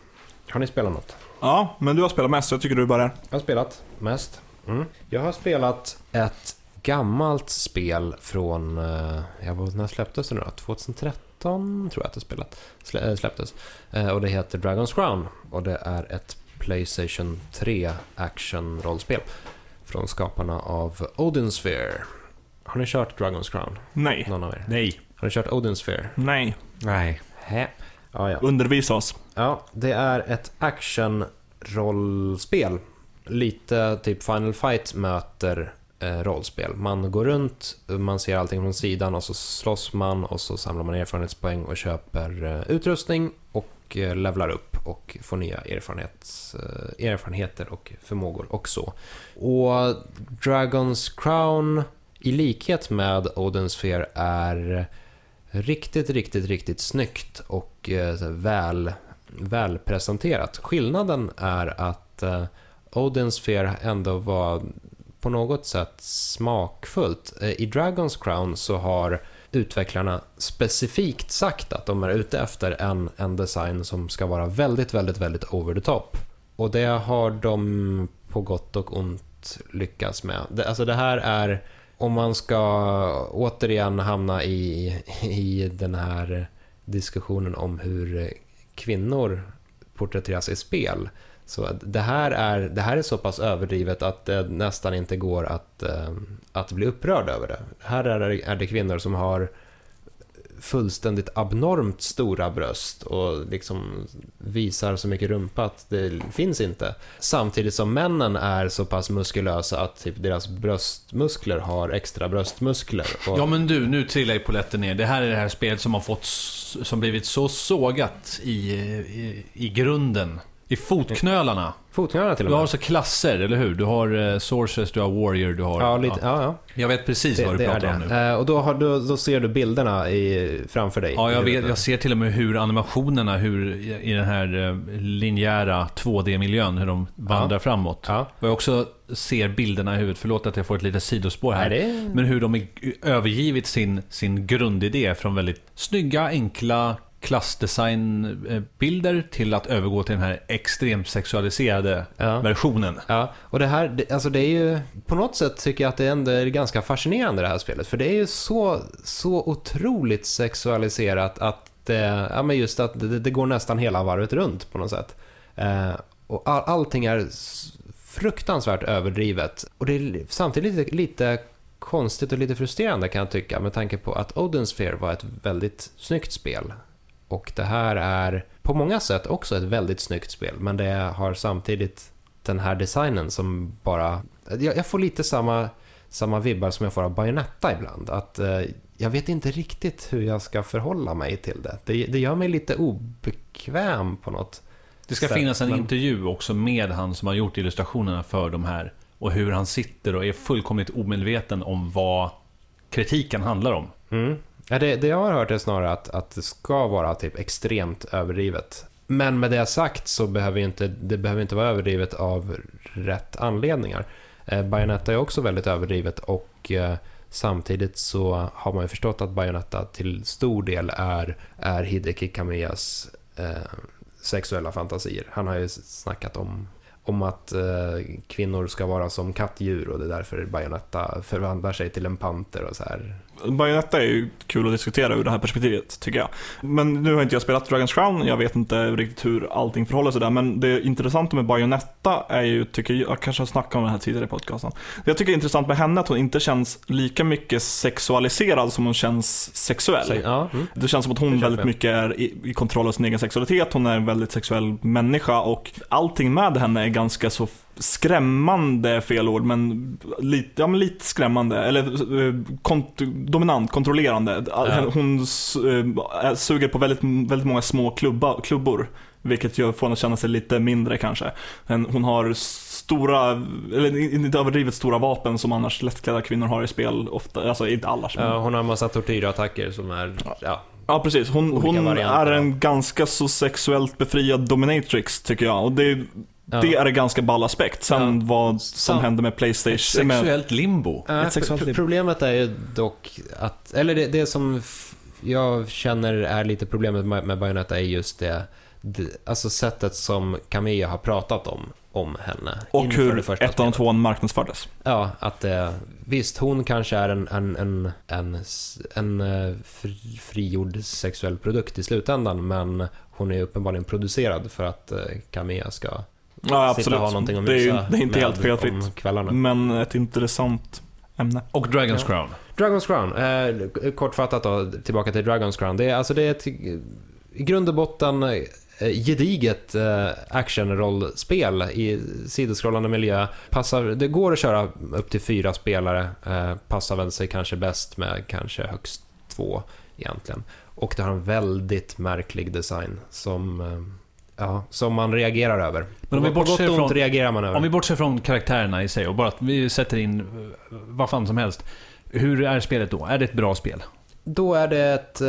S2: Har ni spelat något?
S3: Ja, men du har spelat mest, så jag tycker du börjar.
S2: Jag har spelat mest. Mm. Jag har spelat ett gammalt spel från, eh, jag var, när släpptes det nu då? 2013 tror jag att det spelat, äh, släpptes. Eh, och det heter Dragon's Crown. Och det är ett Playstation 3 action-rollspel. Från skaparna av Odin Sphere. Har ni kört Dragon's Crown?
S3: Nej.
S2: Någon av er?
S1: Nej.
S2: Har ni kört Odin Sphere?
S3: Nej.
S1: Nej.
S2: Hä? Ja, ja.
S3: Undervisa oss.
S2: Ja, det är ett action-rollspel. Lite typ Final Fight möter eh, rollspel. Man går runt, man ser allting från sidan och så slåss man och så samlar man erfarenhetspoäng och köper eh, utrustning och eh, levlar upp och får nya erfarenhets, eh, erfarenheter och förmågor och så. Och Dragons Crown, i likhet med Odins Sphere, är riktigt, riktigt, riktigt snyggt och eh, väl, väl presenterat. Skillnaden är att eh, Odinsphere ändå var på något sätt smakfullt. Eh, I Dragons Crown så har utvecklarna specifikt sagt att de är ute efter en, en design som ska vara väldigt, väldigt, väldigt over the top. Och det har de på gott och ont lyckats med. Det, alltså det här är, om man ska återigen hamna i, i den här diskussionen om hur kvinnor porträtteras i spel. Så det här, är, det här är så pass överdrivet att det nästan inte går att, eh, att bli upprörd över det. Här är det, är det kvinnor som har fullständigt abnormt stora bröst och liksom visar så mycket rumpa att det finns inte. Samtidigt som männen är så pass muskulösa att typ deras bröstmuskler har extra bröstmuskler. Och...
S1: Ja men du, nu trillar ju polletten ner. Det här är det här spelet som har fått, som blivit så sågat i, i, i grunden. I fotknölarna.
S2: Fotknölarna till och
S1: Du
S2: med.
S1: har så klasser, eller hur? Du har uh, Sorceress, du har Warrior, du har...
S2: Ja, lite, ja. ja.
S1: Jag vet precis
S2: Det,
S1: vad du
S2: det är
S1: pratar om
S2: det.
S1: nu.
S2: Eh, och då, har, då, då ser du bilderna i, framför dig.
S1: Ja, jag,
S2: i
S1: vet,
S2: huvudet.
S1: jag ser till och med hur animationerna, hur i den här eh, linjära 2D-miljön, hur de vandrar framåt.
S2: Ja.
S1: Och jag också ser bilderna i huvudet, förlåt att jag får ett litet sidospår här.
S2: Nej, det.
S1: Men hur de har övergivit sin, sin grundidé från väldigt snygga, enkla klassdesignbilder till att övergå till den här extremt sexualiserade
S2: Ja.
S1: versionen.
S2: Ja, och det här, alltså det är ju, på något sätt tycker jag att det ändå är ganska fascinerande det här spelet, för det är ju så, så otroligt sexualiserat att det, ja men just att det, det går nästan hela varvet runt på något sätt. Eh, och all, allting är fruktansvärt överdrivet. Och det är samtidigt lite, lite konstigt och lite frustrerande kan jag tycka, med tanke på att Odin Sphere var ett väldigt snyggt spel. Och det här är på många sätt också ett väldigt snyggt spel, men det har samtidigt den här designen som bara... Jag, jag får lite samma, samma vibbar som jag får av Bayonetta ibland. Att eh, jag vet inte riktigt hur jag ska förhålla mig till det. Det, det gör mig lite obekväm på något
S1: Det ska
S2: sätt,
S1: finnas en
S2: men-
S1: intervju också med han som har gjort illustrationerna för de här. Och hur han sitter och är fullkomligt omedveten om vad kritiken handlar om.
S2: Mm. Ja, det, det jag har hört är snarare att, att det ska vara typ extremt överdrivet. Men med det sagt så behöver inte, det behöver inte vara överdrivet av rätt anledningar. Eh, Bayonetta är också väldigt överdrivet och eh, samtidigt så har man ju förstått att Bayonetta till stor del är, är Hideki Kamiyas eh, sexuella fantasier. Han har ju snackat om, om att eh, kvinnor ska vara som kattdjur och det är därför Bayonetta förvandlar sig till en panter och så här.
S3: Bayonetta är ju kul att diskutera ur det här perspektivet, tycker jag. Men nu har inte jag spelat Dragon's Crown, jag vet inte riktigt hur allting förhåller sig där, men det intressanta med Bayonetta är ju, tycker jag, jag kanske har snackat om det här tidigare i podcasten. Det jag tycker är intressant med henne att hon inte känns lika mycket sexualiserad som hon känns sexuell.
S2: Så, ja, mm.
S3: Det känns som att
S2: Det
S3: hon väldigt mycket är i, i kontroll av sin egen sexualitet, hon är en väldigt sexuell människa och allting med henne är ganska så skrämmande, är fel ord, men lite, ja, men lite skrämmande. Eller eh, kont dominant, kontrollerande.
S2: Ja.
S3: Hon eh, suger på väldigt, väldigt många små klubba, klubbor. Vilket gör får henne att känna sig lite mindre kanske. Hon har stora, eller inte överdrivet stora vapen som annars lättklädda kvinnor har i spel ofta. Alltså inte alla. men-
S2: ja, hon har en massa tortyrattacker som är... Ja.
S3: Ja, precis. Hon, hon är en ganska så sexuellt befriad dominatrix, tycker jag. Och det,
S2: Ja.
S3: det är en ganska ball aspekt. Sen
S2: Ja.
S3: vad som
S2: Sam-
S3: hände med Playstation. Med,
S1: Sexuellt limbo.
S2: Äh,
S3: Ett sexuellt liv.
S2: problemet är ju dock att, eller det, det som jag känner är lite problemet med, med Bayonetta är just det, det, alltså sättet som Kamiya har pratat om, om henne.
S3: och hur
S2: det
S3: ettan och tvåan marknadsfördes.
S2: Ja, att eh, visst, hon kanske är en, en, en, en, en eh, fri, frigjord sexuell produkt i slutändan, men hon är uppenbarligen producerad för att eh, Kamiya ska
S3: Ja,
S2: sitta och
S3: absolut.
S2: ha någonting att
S3: det, är, det är inte helt felfritt. Men ett intressant ämne.
S1: Och Dragon's Crown.
S2: Dragon's Crown, eh, kortfattat då, tillbaka till Dragon's Crown. Det är, alltså det är ett, i grund och botten eh, gediget eh, actionrollspel i sidoskrollande miljö. Passar, det går att köra upp till fyra spelare, eh, passar väl sig kanske bäst med kanske högst två egentligen. Och det har en väldigt märklig design som, ja, som man reagerar över.
S1: Men om vi bortser från-
S2: reagerar man över.
S1: Om vi bortser från karaktärerna i sig och bara att vi sätter in eh, vad fan som helst. Hur är spelet då? Är det ett bra spel?
S2: Då är det ett, eh,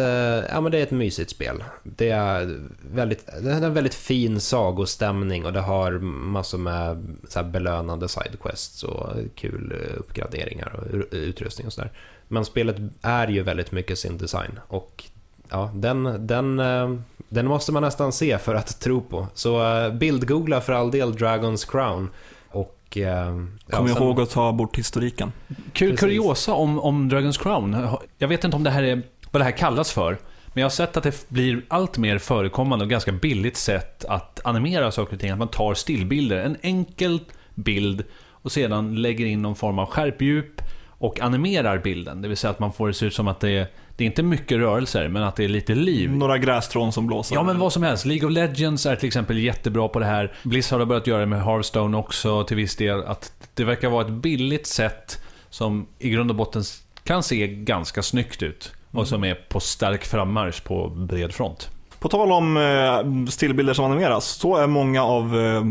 S2: ja, men det är ett mysigt spel. Det är, väldigt, det är en väldigt fin sagostämning och det har massor med så här belönande sidequests och kul eh, uppgraderingar och utrustning och sådär. Men spelet är ju väldigt mycket sin design och ja, den, den, eh, den måste man nästan se för att tro på. Så eh, bildgoogla för all del Dragon's Crown och... eh, ja,
S3: Kom
S2: sen-
S3: ihåg att ta bort historiken.
S1: Kul kuriosa om, om Dragon's Crown. Jag vet inte om det här är vad det här kallas för. Men jag har sett att det blir allt mer förekommande och ganska billigt sätt att animera saker och ting. Att man tar stillbilder, en enkel bild och sedan lägger in någon form av skärpdjup och animerar bilden. Det vill säga att man får det se ut som att det är, det är inte mycket rörelser, men att det är lite liv.
S3: Några grässtrån som blåser.
S1: Ja men vad som helst. League of Legends är till exempel jättebra på det här. Blizzard har börjat göra det med Hearthstone också till viss del. Att det verkar vara ett billigt sätt som i grund och botten kan se ganska snyggt ut. Och som är på stark frammarsch på bred front.
S3: På tal om eh, stillbilder som animeras, så är många av eh,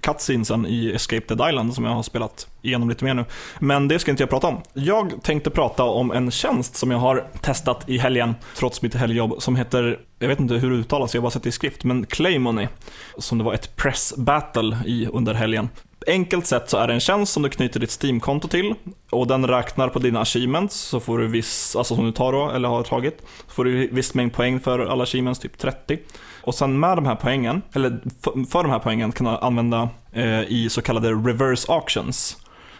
S3: cutscenesen i Escape Dead Island som jag har spelat igenom lite mer nu. Men det ska inte jag prata om. Jag tänkte prata om en tjänst som jag har testat i helgen, trots mitt helgjobb, som heter, jag vet inte hur det uttalas, jag har bara sett det i skrift, men Claymoney. Som det var ett press battle i under helgen. Enkelt sett så är det en tjänst som du knyter ditt Steam-konto till och den räknar på dina achievements, så får du viss, alltså som du tar då, eller har tagit, så får du viss mängd poäng för alla achievements, typ 30. Och sen med de här poängen, eller för, för de här poängen kan du använda eh, i så kallade reverse auctions.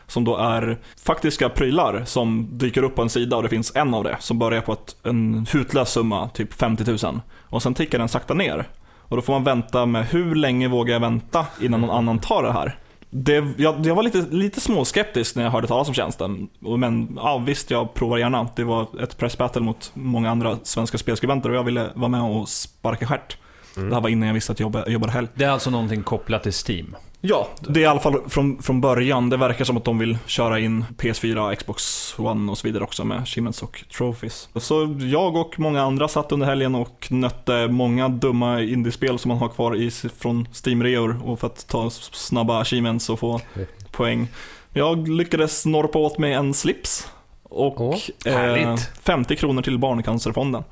S3: Som då är faktiska prylar som dyker upp på en sida och det finns en av det som börjar på ett, en hutlös summa, typ 50 000. Och sen tickar den sakta ner. Och då får man vänta med hur länge vågar jag vänta innan någon annan tar det här. Det, jag, jag var lite, lite småskeptisk när jag hörde talas om tjänsten. Men ja, visst, jag provar gärna. Det var ett press battle mot många andra svenska spelskribenter och jag ville vara med och sparka stjärt. Det här var innan jag visste att jag jobbade, jobbade helg.
S1: Det är alltså någonting kopplat till Steam.
S3: Ja, det är i alla fall från, från början. Det verkar som att de vill köra in PS4, Xbox One och så vidare också med achievements och trophies. Så jag och många andra satt under helgen och nötte många dumma indiespel som man har kvar i, från Steam-reor och för att ta snabba achievements och få poäng. Jag lyckades norpa åt mig en slips och
S2: Åh,
S3: eh,
S1: härligt.
S3: 50 kronor till Barncancerfonden.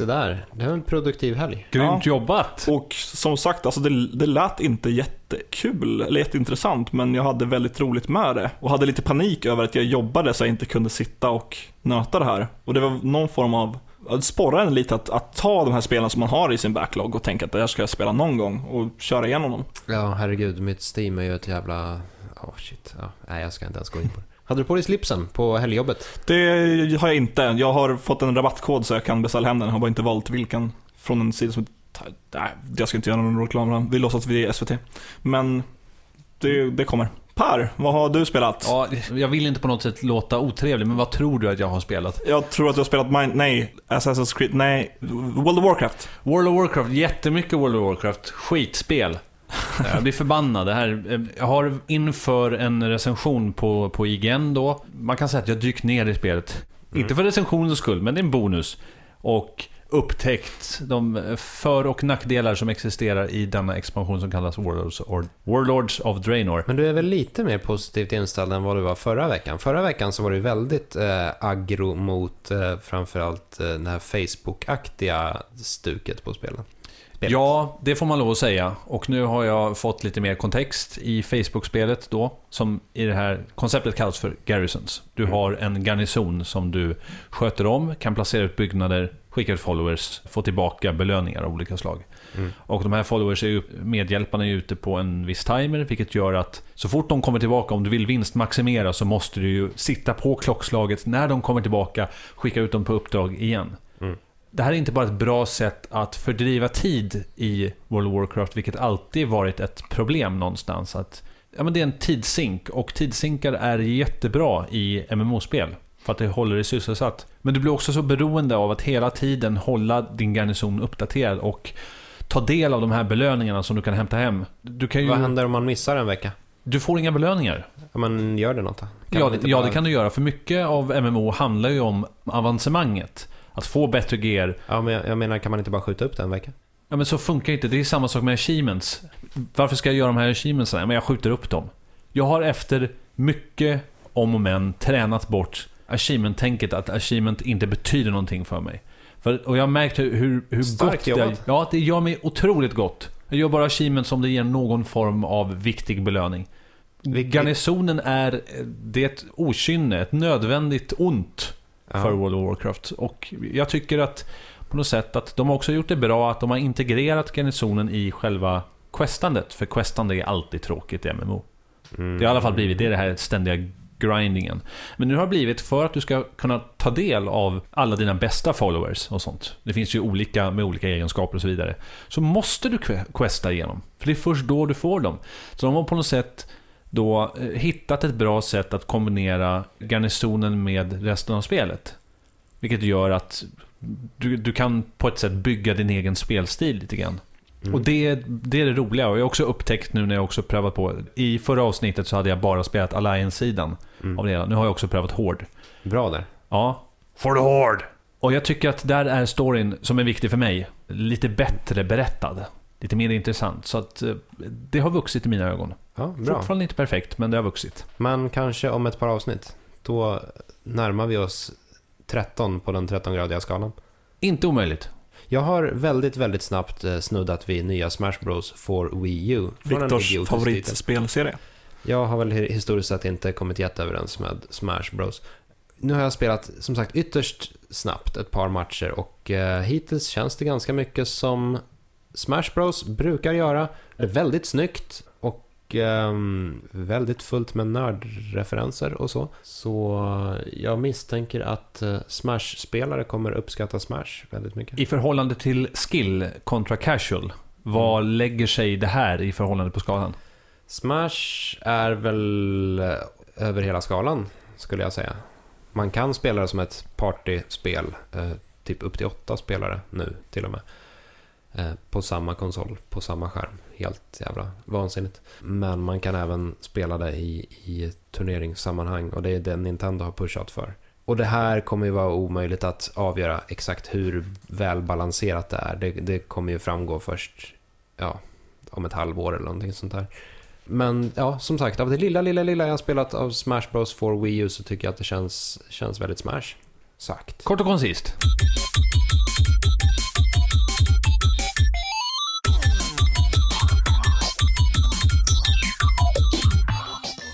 S2: Så där, det var en produktiv helg.
S1: Grymt jobbat!
S3: Och som sagt, alltså det, det lät inte jättekul eller jätteintressant, men jag hade väldigt roligt med det. Och hade lite panik över att jag jobbade så jag inte kunde sitta och nöta det här. Och det var någon form av, det sporrade en lite att, att ta de här spelen som man har i sin backlog och tänka att det här ska jag spela någon gång och köra igenom dem.
S2: Ja, herregud, mitt Steam är ju ett jävla... Åh shit, ja. nej jag ska inte ens gå in på det. Hade du på dig slipsen på helgjobbet?
S3: Det har jag inte. Jag har fått en rabattkod så jag kan beställa hem den. Jag har bara inte valt vilken från en sida som... Nej, jag ska inte göra någon reklam. Vi låtsas att vi är SVT. Men det, det kommer. Per, vad har du spelat?
S1: Ja, jag vill inte på något sätt låta otrevlig, men vad tror du att jag har spelat?
S3: Jag tror att du har spelat Mind... Nej, Assassin's Creed... Nej, World of Warcraft.
S1: World of Warcraft, jättemycket World of Warcraft. Skitspel. Jag blir förbannad. Det här, eh, jag har inför en recension på, på IGN då, man kan säga att jag dykt ner i spelet. Inte för recensionens skull, men det är en bonus. Och upptäckt de för och nackdelar som existerar i denna expansion som kallas Warlords, or, Warlords of Draenor.
S2: Men du är väl lite mer positivt inställd än vad du var förra veckan? Förra veckan så var du väldigt eh, aggro mot eh, framförallt eh, det här Facebook-aktiga stuket på spelen. Spelet.
S1: Ja, det får man lov att säga. Och nu har jag fått lite mer kontext i Facebook-spelet då, som i det här konceptet kallas för Garrisons. Du
S2: Mm.
S1: har en garnison som du sköter om, kan placera ut byggnader, skicka ut followers, få tillbaka belöningar av olika slag.
S2: Mm.
S1: Och de här followers är ju, medhjälparna är ute på en viss timer, vilket gör att så fort de kommer tillbaka, om du vill vinstmaximera, så måste du ju sitta på klockslaget när de kommer tillbaka, skicka ut dem på uppdrag igen. Det här är inte bara ett bra sätt att fördriva tid i World of Warcraft, vilket alltid varit ett problem någonstans. Att, ja, men det är en tidssink och tidssinkar är jättebra i MMO-spel. För att det håller dig sysselsatt. Men du blir också så beroende av att hela tiden hålla din garnison uppdaterad och ta del av de här belöningarna som du kan hämta hem. Du, kan ju,
S2: Vad händer om man missar en vecka?
S1: du får inga belöningar.
S2: Ja, men gör det något då? Kan
S1: Ja, ja, det kan du göra. För mycket av MMO handlar ju om avancemanget. Att få bättre gear.
S2: Ja, men jag, jag menar, kan man inte bara skjuta upp det en vecka?
S1: Ja, men så funkar inte. Det är samma sak med achievements. Varför ska jag göra de här achievementsen? Men jag skjuter upp dem. Jag har efter mycket om och men tränat bort achievement-tänket. Att achievement inte betyder någonting för mig. För, och jag har märkt hur, hur, hur
S2: Starkt
S1: gott det
S2: jobbat.
S1: Ja, det gör mig otroligt gott. Jag gör bara achievements om det ger någon form av viktig belöning.
S2: Vilket-
S1: Garnisonen är, det är ett okynne, ett nödvändigt ont
S2: Ja.
S1: för World of Warcraft. Och jag tycker att på något sätt att de har också gjort det bra att de har integrerat garnisonen i själva questandet. För questande är alltid tråkigt i MMO.
S2: Mm.
S1: Det har i alla fall blivit, det det här ständiga grindingen. Men nu har det blivit för att du ska kunna ta del av alla dina bästa followers och sånt. Det finns ju olika med olika egenskaper och så vidare. Så måste du que- questa igenom. För det är först då du får dem. Så de har på något sätt då eh, hittat ett bra sätt att kombinera garnisonen med resten av spelet. Vilket gör att du, du kan på ett sätt bygga din egen spelstil lite grann.
S2: Mm.
S1: Och det, det är det roliga. Och jag har också upptäckt nu när jag också prövat på. I förra avsnittet så hade jag bara spelat Alliance-sidan
S2: Mm.
S1: av det hela. Nu har jag också prövat Horde.
S2: Bra där.
S1: Ja. For the Horde! Och jag tycker att där är storyn, som är viktig för mig, lite bättre berättad. Lite mer intressant. Så att eh, det har vuxit i mina ögon.
S2: Ja, bra.
S1: Fortfarande inte perfekt, men det har vuxit.
S2: Men kanske om ett par avsnitt. Då närmar vi oss 13 på den 13-gradiga skalan.
S1: Inte omöjligt.
S2: Jag har väldigt, väldigt snabbt eh, snuddat vid nya Smash Bros for Wii U.
S3: Viktors favoritspelserie.
S2: Jag har väl historiskt sett inte kommit jätteöverens med Smash Bros. Nu har jag spelat, som sagt, ytterst snabbt ett par matcher och eh, hittills känns det ganska mycket som Smash Bros brukar göra. Det är väldigt snyggt och ehm, väldigt fullt med nördreferenser och så. Så jag misstänker att eh, Smash-spelare kommer uppskatta Smash väldigt mycket.
S1: I förhållande till skill kontra casual, vad lägger sig det här i förhållande på skalan?
S2: Smash är väl eh, över hela skalan, skulle jag säga. Man kan spela det som ett partyspel, eh, typ upp till åtta spelare nu till och med. Eh, på samma konsol, på samma skärm. Helt jävla vansinnigt. Men man kan även spela det i, i turneringssammanhang och det är det Nintendo har pushat för. Och det här kommer ju vara omöjligt att avgöra exakt hur välbalanserat det är. Det, det kommer ju framgå först, ja, om ett halvår eller någonting sånt där. Men ja, som sagt, av det lilla, lilla, lilla jag har spelat av Smash Bros for Wii U så tycker jag att det känns, känns väldigt Smash. Sagt.
S1: Kort och koncist.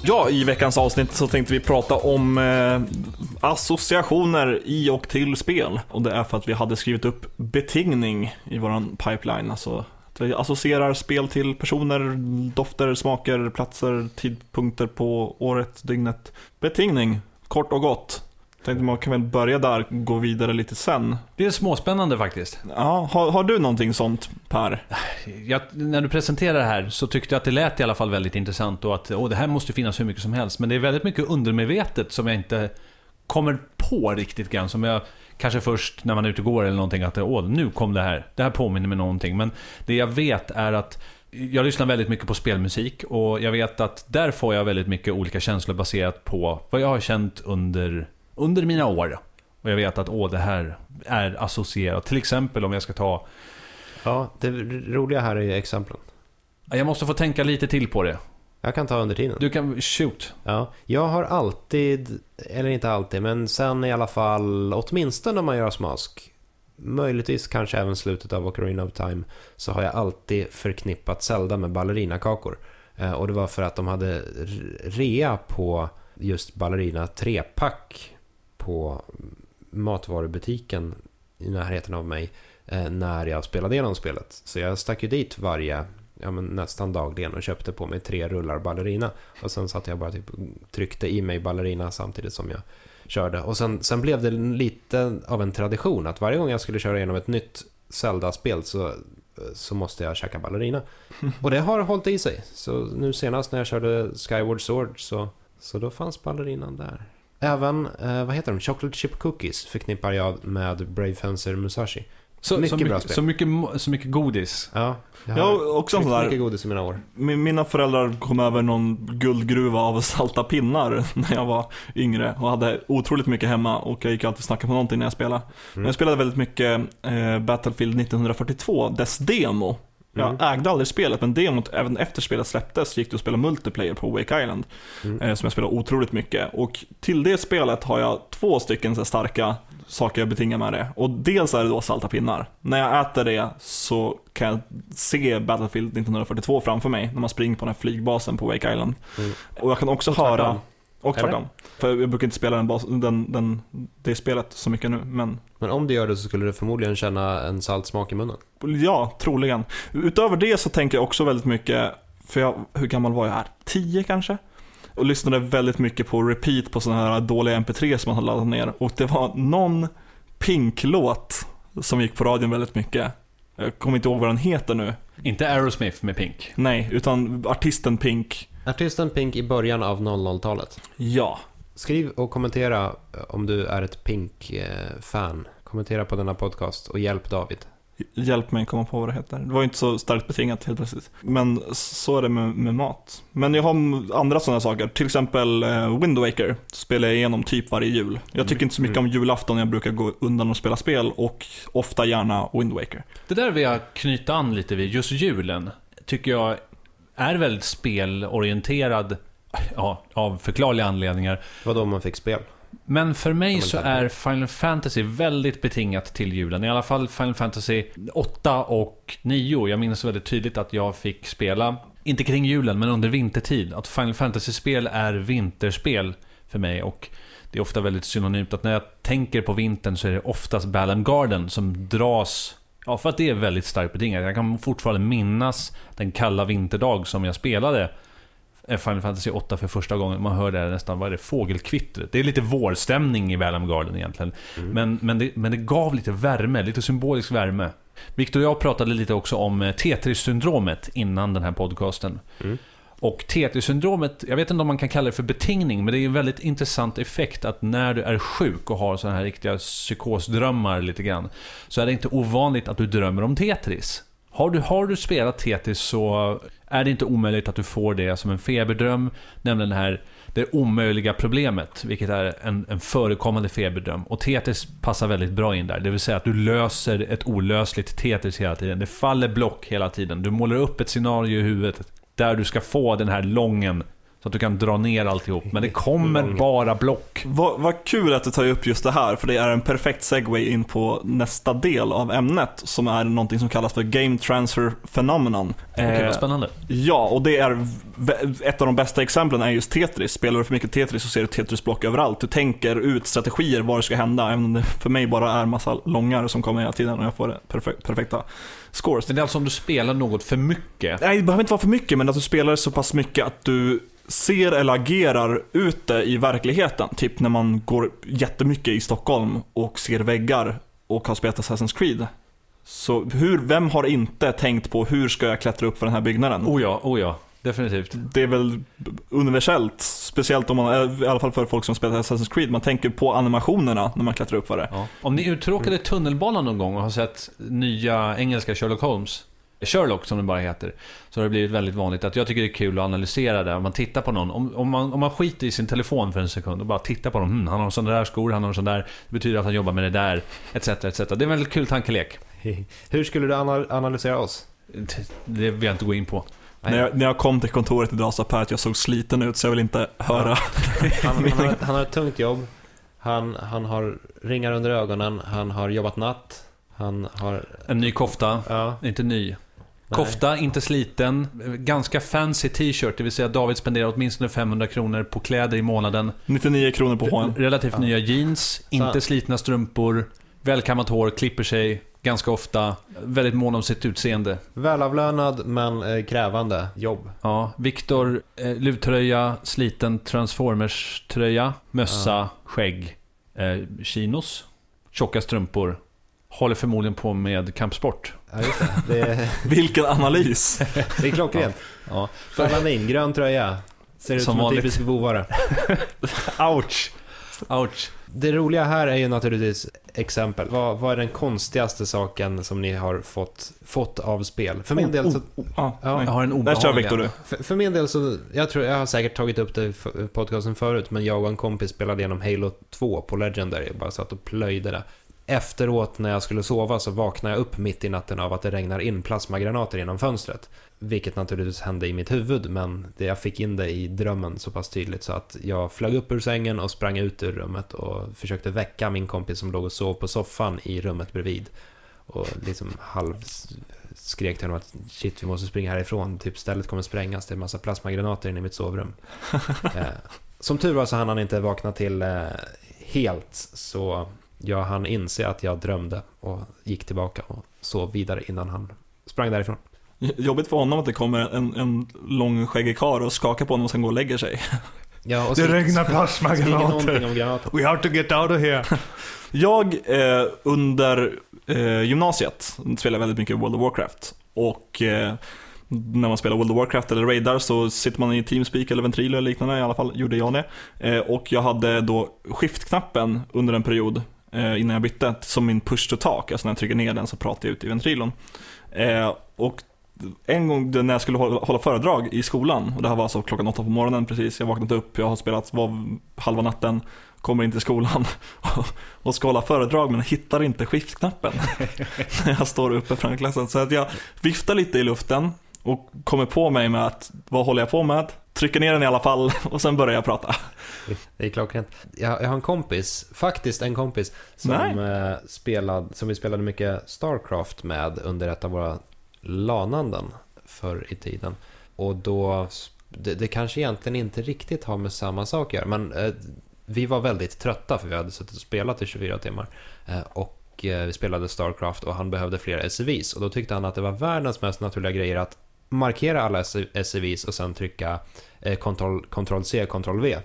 S3: Ja, i veckans avsnitt så tänkte vi prata om eh, associationer i och till spel. Och det är för att vi hade skrivit upp betingning i våran pipeline. Alltså att vi associerar spel till personer, dofter, smaker, platser, tidpunkter på året, dygnet. Betingning, kort och gott. Tänkte man kan väl börja där, gå vidare lite sen.
S1: Det är småspännande faktiskt.
S3: Ja, har, har du någonting sånt Per?
S1: Jag, när du presenterade det här så tyckte jag att det lät i alla fall väldigt intressant och att åh, det här måste finnas hur mycket som helst. Men det är väldigt mycket undermedvetet som jag inte kommer på riktigt grann. Som jag kanske först när man är ute och går eller någonting att åh, nu kom det här. Det här påminner mig någonting. Men det jag vet är att jag lyssnar väldigt mycket på spelmusik och jag vet att där får jag väldigt mycket olika känslor baserat på vad jag har känt under, under mina år. Och jag vet att åh, det här är associerat. Till exempel om jag ska ta
S2: Ja, det roliga här är ju exemplen.
S1: Jag måste få tänka lite till på det.
S2: Jag kan ta under tiden.
S1: Du kan... Shoot.
S2: Ja, jag har alltid, eller inte alltid, men sen i alla fall, åtminstone när man gör Smask, möjligtvis kanske även slutet av Ocarina of Time, så har jag alltid förknippat Zelda med ballerinakakor. Eh, och det var för att de hade rea på just ballerina 3-pack på matvarubutiken i närheten av mig eh, när jag spelade igenom spelet. Så jag stack ju dit varje, ja men nästan dagligen och köpte på mig tre rullar ballerina. Och sen satt jag bara typ tryckte i mig ballerina samtidigt som jag körde. Och sen, sen blev det lite av en tradition att varje gång jag skulle köra igenom ett nytt Zelda-spel så, så måste jag käka ballerina. Och det har hållit i sig. Så nu senast när jag körde Skyward Sword så, så då fanns ballerinan där. Även, eh, vad heter de? Chocolate Chip Cookies förknippar jag med Brave Fencer Musashi.
S1: Så,
S2: Mycket
S1: så,
S2: bra
S1: mycket,
S2: spel.
S1: så, mycket, så mycket godis.
S2: Ja, jag
S3: Jag
S2: har
S3: har också en sån
S2: tryckt
S3: där,
S2: mycket godis i mina år.
S3: min- mina föräldrar kom över någon guldgruva av salta pinnar när jag var yngre och hade otroligt mycket hemma och jag gick alltid och snackade på någonting när jag spelade. Men jag spelade väldigt mycket eh, Battlefield 1942, dess demo. Jag
S2: Mm.
S3: ägde aldrig spelet, men demot, även efter spelet släpptes, gick det att spela multiplayer på Wake Island.
S2: Mm.
S3: Eh, som jag spelade otroligt mycket. Och till det spelet har jag två stycken så starka saker jag betingar med det. Och dels är det då salta pinnar. När jag äter det så kan jag se Battlefield 1942 framför mig när man springer på den här flygbasen på Wake Island.
S2: Mm.
S3: Och jag kan också
S2: Och
S3: höra... Och tvärtom. För jag brukar inte spela den, bas, den, den, det spelet så mycket nu, men
S2: Men om du gör det så skulle du förmodligen känna en salt smak i munnen.
S3: Ja, troligen. Utöver det så tänker jag också väldigt mycket, för jag, hur gammal var jag här? 10 kanske? Och lyssnade väldigt mycket på repeat på sådana här dåliga mp3 som man har laddat ner. Och det var någon Pink-låt som gick på radion väldigt mycket. Jag kommer inte ihåg vad den heter nu.
S1: Inte Aerosmith med Pink.
S3: Nej, utan artisten Pink.
S2: Artisten Pink i början av 00-talet.
S3: Ja.
S2: Skriv och kommentera eh, om du är ett Pink-fan. Kommentera på denna podcast och hjälp David.
S3: Hjälp mig komma på vad det heter. Det var ju inte så starkt betingat helt plötsligt. Men så är det med, med mat. Men jag har andra sådana saker. Till exempel eh, Wind Waker spelar jag igenom typ varje jul. Jag tycker inte så mycket om julafton. Jag brukar gå undan och spela spel och ofta gärna Wind Waker.
S1: Det där vill jag knyta an lite vid. Just julen tycker jag är väldigt spelorienterad. Ja, av förklarliga anledningar.
S2: Det var då man fick spel.
S1: Men för mig så är Final Fantasy väldigt betingat till julen. I alla fall Final Fantasy 8 och 9. Jag minns väldigt tydligt att jag fick spela, inte kring julen, men under vintertid. Att Final Fantasy-spel är vinterspel för mig. Och det är ofta väldigt synonymt att när jag tänker på vintern så är det oftast Balan Garden som dras Ja, för att det är väldigt starkt betingat. Jag kan fortfarande minnas den kalla vinterdag som jag spelade Final Fantasy 8 för första gången. Man hör det nästan, vad är det, fågelkvittret. Det är lite vårstämning i Balam Garden egentligen.
S2: Mm.
S1: Men, men, det, men det gav lite värme, lite symbolisk värme. Victor och jag pratade lite också om eh, Tetris-syndromet innan den här podcasten.
S2: Mm.
S1: Och Tetris-syndromet, jag vet inte om man kan kalla det för betingning, men det är en väldigt intressant effekt att när du är sjuk och har sådana här riktiga psykosdrömmar lite grann, så är det inte ovanligt att du drömmer om Tetris. Har du, har du spelat Tetris så är det inte omöjligt att du får det som en feberdröm, nämligen det här det omöjliga problemet, vilket är en, en förekommande feberdröm. Och Tetris passar väldigt bra in där, det vill säga att du löser ett olösligt Tetris hela tiden. Det faller block hela tiden. Du målar upp ett scenario i huvudet där du ska få den här lången så att du kan dra ner alltihop. Men det kommer
S2: Lång.
S1: bara block.
S3: Vad, vad kul att du tar upp just det här, för det är en perfekt segway in på nästa del av ämnet, som är någonting som kallas för Game Transfer Phenomenon. Eh,
S1: vad spännande.
S3: Ja, och det är ett av de bästa exemplen är just Tetris. Spelar du för mycket Tetris så ser du Tetris-block överallt. Du tänker ut strategier vad det ska hända, även om det för mig bara är massa långar som kommer hela tiden och jag får perfek- perfekta scores.
S1: Men det är alltså om du spelar något för mycket.
S3: Nej, det behöver inte vara för mycket, men att du spelar så pass mycket att du ser eller agerar ute i verkligheten. Typ när man går jättemycket i Stockholm och ser väggar och har spelat Assassin's Creed. Så hur, vem har inte tänkt på hur ska jag klättra upp för den här byggnaden?
S1: Oh ja, oh ja. Definitivt.
S3: Det är väl universellt, speciellt om man, i alla fall för folk som spelar Assassin's Creed, man tänker på animationerna när man klättrar upp för det.
S1: Ja. Om ni uttråkade tunnelbanan någon gång och har sett nya engelska Sherlock Holmes, Sherlock som det bara heter, så har det blivit väldigt vanligt att jag tycker det är kul att analysera det. Om man tittar på någon, om, om, man, om man skiter i sin telefon för en sekund och bara tittar på dem. Hmm, han har sådana där skor, han har sån där, det betyder att han jobbar med det där, etc. etc. Det är en väldigt kul tankelek.
S2: Hur skulle du ana- analysera oss?
S1: Det vill jag inte gå in på.
S3: När jag, när jag kom till kontoret idag sa Per att jag såg sliten ut, så jag vill inte höra.
S2: Han, han, har, ett- han har ett tungt jobb. Han, han har ringar under ögonen. Han har jobbat natt. Han har...
S1: En ny kofta,
S2: Ja,
S1: inte ny.
S2: Nej.
S1: Kofta, inte sliten. Ganska fancy t-shirt, det vill säga David spenderar åtminstone 500 kronor på kläder i månaden.
S3: 99 kronor på H&M.
S1: Relativt
S2: Ja.
S1: nya jeans, inte slitna strumpor, välkammat hår, klipper sig ganska ofta. Väldigt mån om sitt utseende.
S2: Välavlönad men eh, krävande jobb.
S1: Ja, Viktor, eh, luvtröja, sliten Transformers-tröja, mössa,
S2: Ja.
S1: skägg, eh, chinos, tjocka strumpor. Håller förmodligen på med kampsport.
S2: Ja, just det. Det är,
S3: Vilken analys!
S2: det är klockrent.
S1: Ja.
S2: Fernandin, grön tröja. Ser ut
S1: Som
S2: som, en typisk vovare.
S1: Ouch! Ouch.
S2: det roliga här är ju naturligtvis exempel. Vad, vad är den konstigaste saken som ni har fått, fått av spel? För min
S3: Oh,
S2: del så...
S3: oh, oh, ah,
S2: Ja.
S1: Jag har en
S3: Där kör
S1: obehaglig...
S3: Viktor du.
S2: För, för min del så, jag tror, jag har säkert tagit upp det i podcasten förut, men jag och en kompis spelade igenom Halo 2 på Legendary, bara satt och plöjde det. Efteråt när jag skulle sova så vaknade jag upp mitt i natten av att det regnar in plasmagranater genom fönstret. Vilket naturligtvis hände i mitt huvud, men det jag fick in det i drömmen så pass tydligt så att jag flög upp ur sängen och sprang ut ur rummet och försökte väcka min kompis som låg och sov på soffan i rummet bredvid. Och liksom halv skrek till honom att shit, vi måste springa härifrån. Typ stället kommer sprängas, det är en massa plasmagranater inne i mitt sovrum. eh, som tur var så hann han inte vakna till eh, helt, så jag hann inse att jag drömde och gick tillbaka och sov vidare innan han sprang därifrån.
S3: Jobbigt för honom att det kommer en, en lång skäggig karl och skakar på honom och sen går och lägger sig.
S2: Ja, och
S1: Det regnar plasmagranater. We have to get out of here.
S3: Jag eh, under eh, gymnasiet spelade väldigt mycket World of Warcraft. Och eh, när man spelar World of Warcraft eller raidar så sitter man i Teamspeak eller Ventrilo eller liknande, i alla fall gjorde jag det. Eh, och jag hade då skift-knappen under en period Eh, innan jag bytte som min push to talk, alltså när jag trycker ner den så pratar jag ut i Ventrilon. Eh, och en gång när jag skulle hålla, föredrag i skolan, och det här var alltså klockan åtta på morgonen precis, jag vaknat upp, jag har spelat var halva natten, kommer in till skolan och ska hålla föredrag men hittar inte skiftknappen när jag står uppe framför klassen. Så att jag viftar lite i luften och kommer på mig med att vad håller jag på med? Trycker ner den i alla fall och sen börjar jag prata.
S2: Det är klockrent. Jag, jag har en kompis, faktiskt en kompis, som,
S3: Nej.
S2: eh, spelad, som vi spelade mycket Starcraft med under ett av våra lananden förr i tiden. Och då, det, det kanske egentligen inte riktigt har med samma sak att göra, men eh, vi var väldigt trötta för vi hade suttit och spelat i 24 timmar. Eh, och eh, vi spelade Starcraft och han behövde fler SCVs. Och då tyckte han att det var världens mest naturliga grejer att markera alla SCVs och sen trycka eh, Ctrl, Ctrl C, Ctrl V.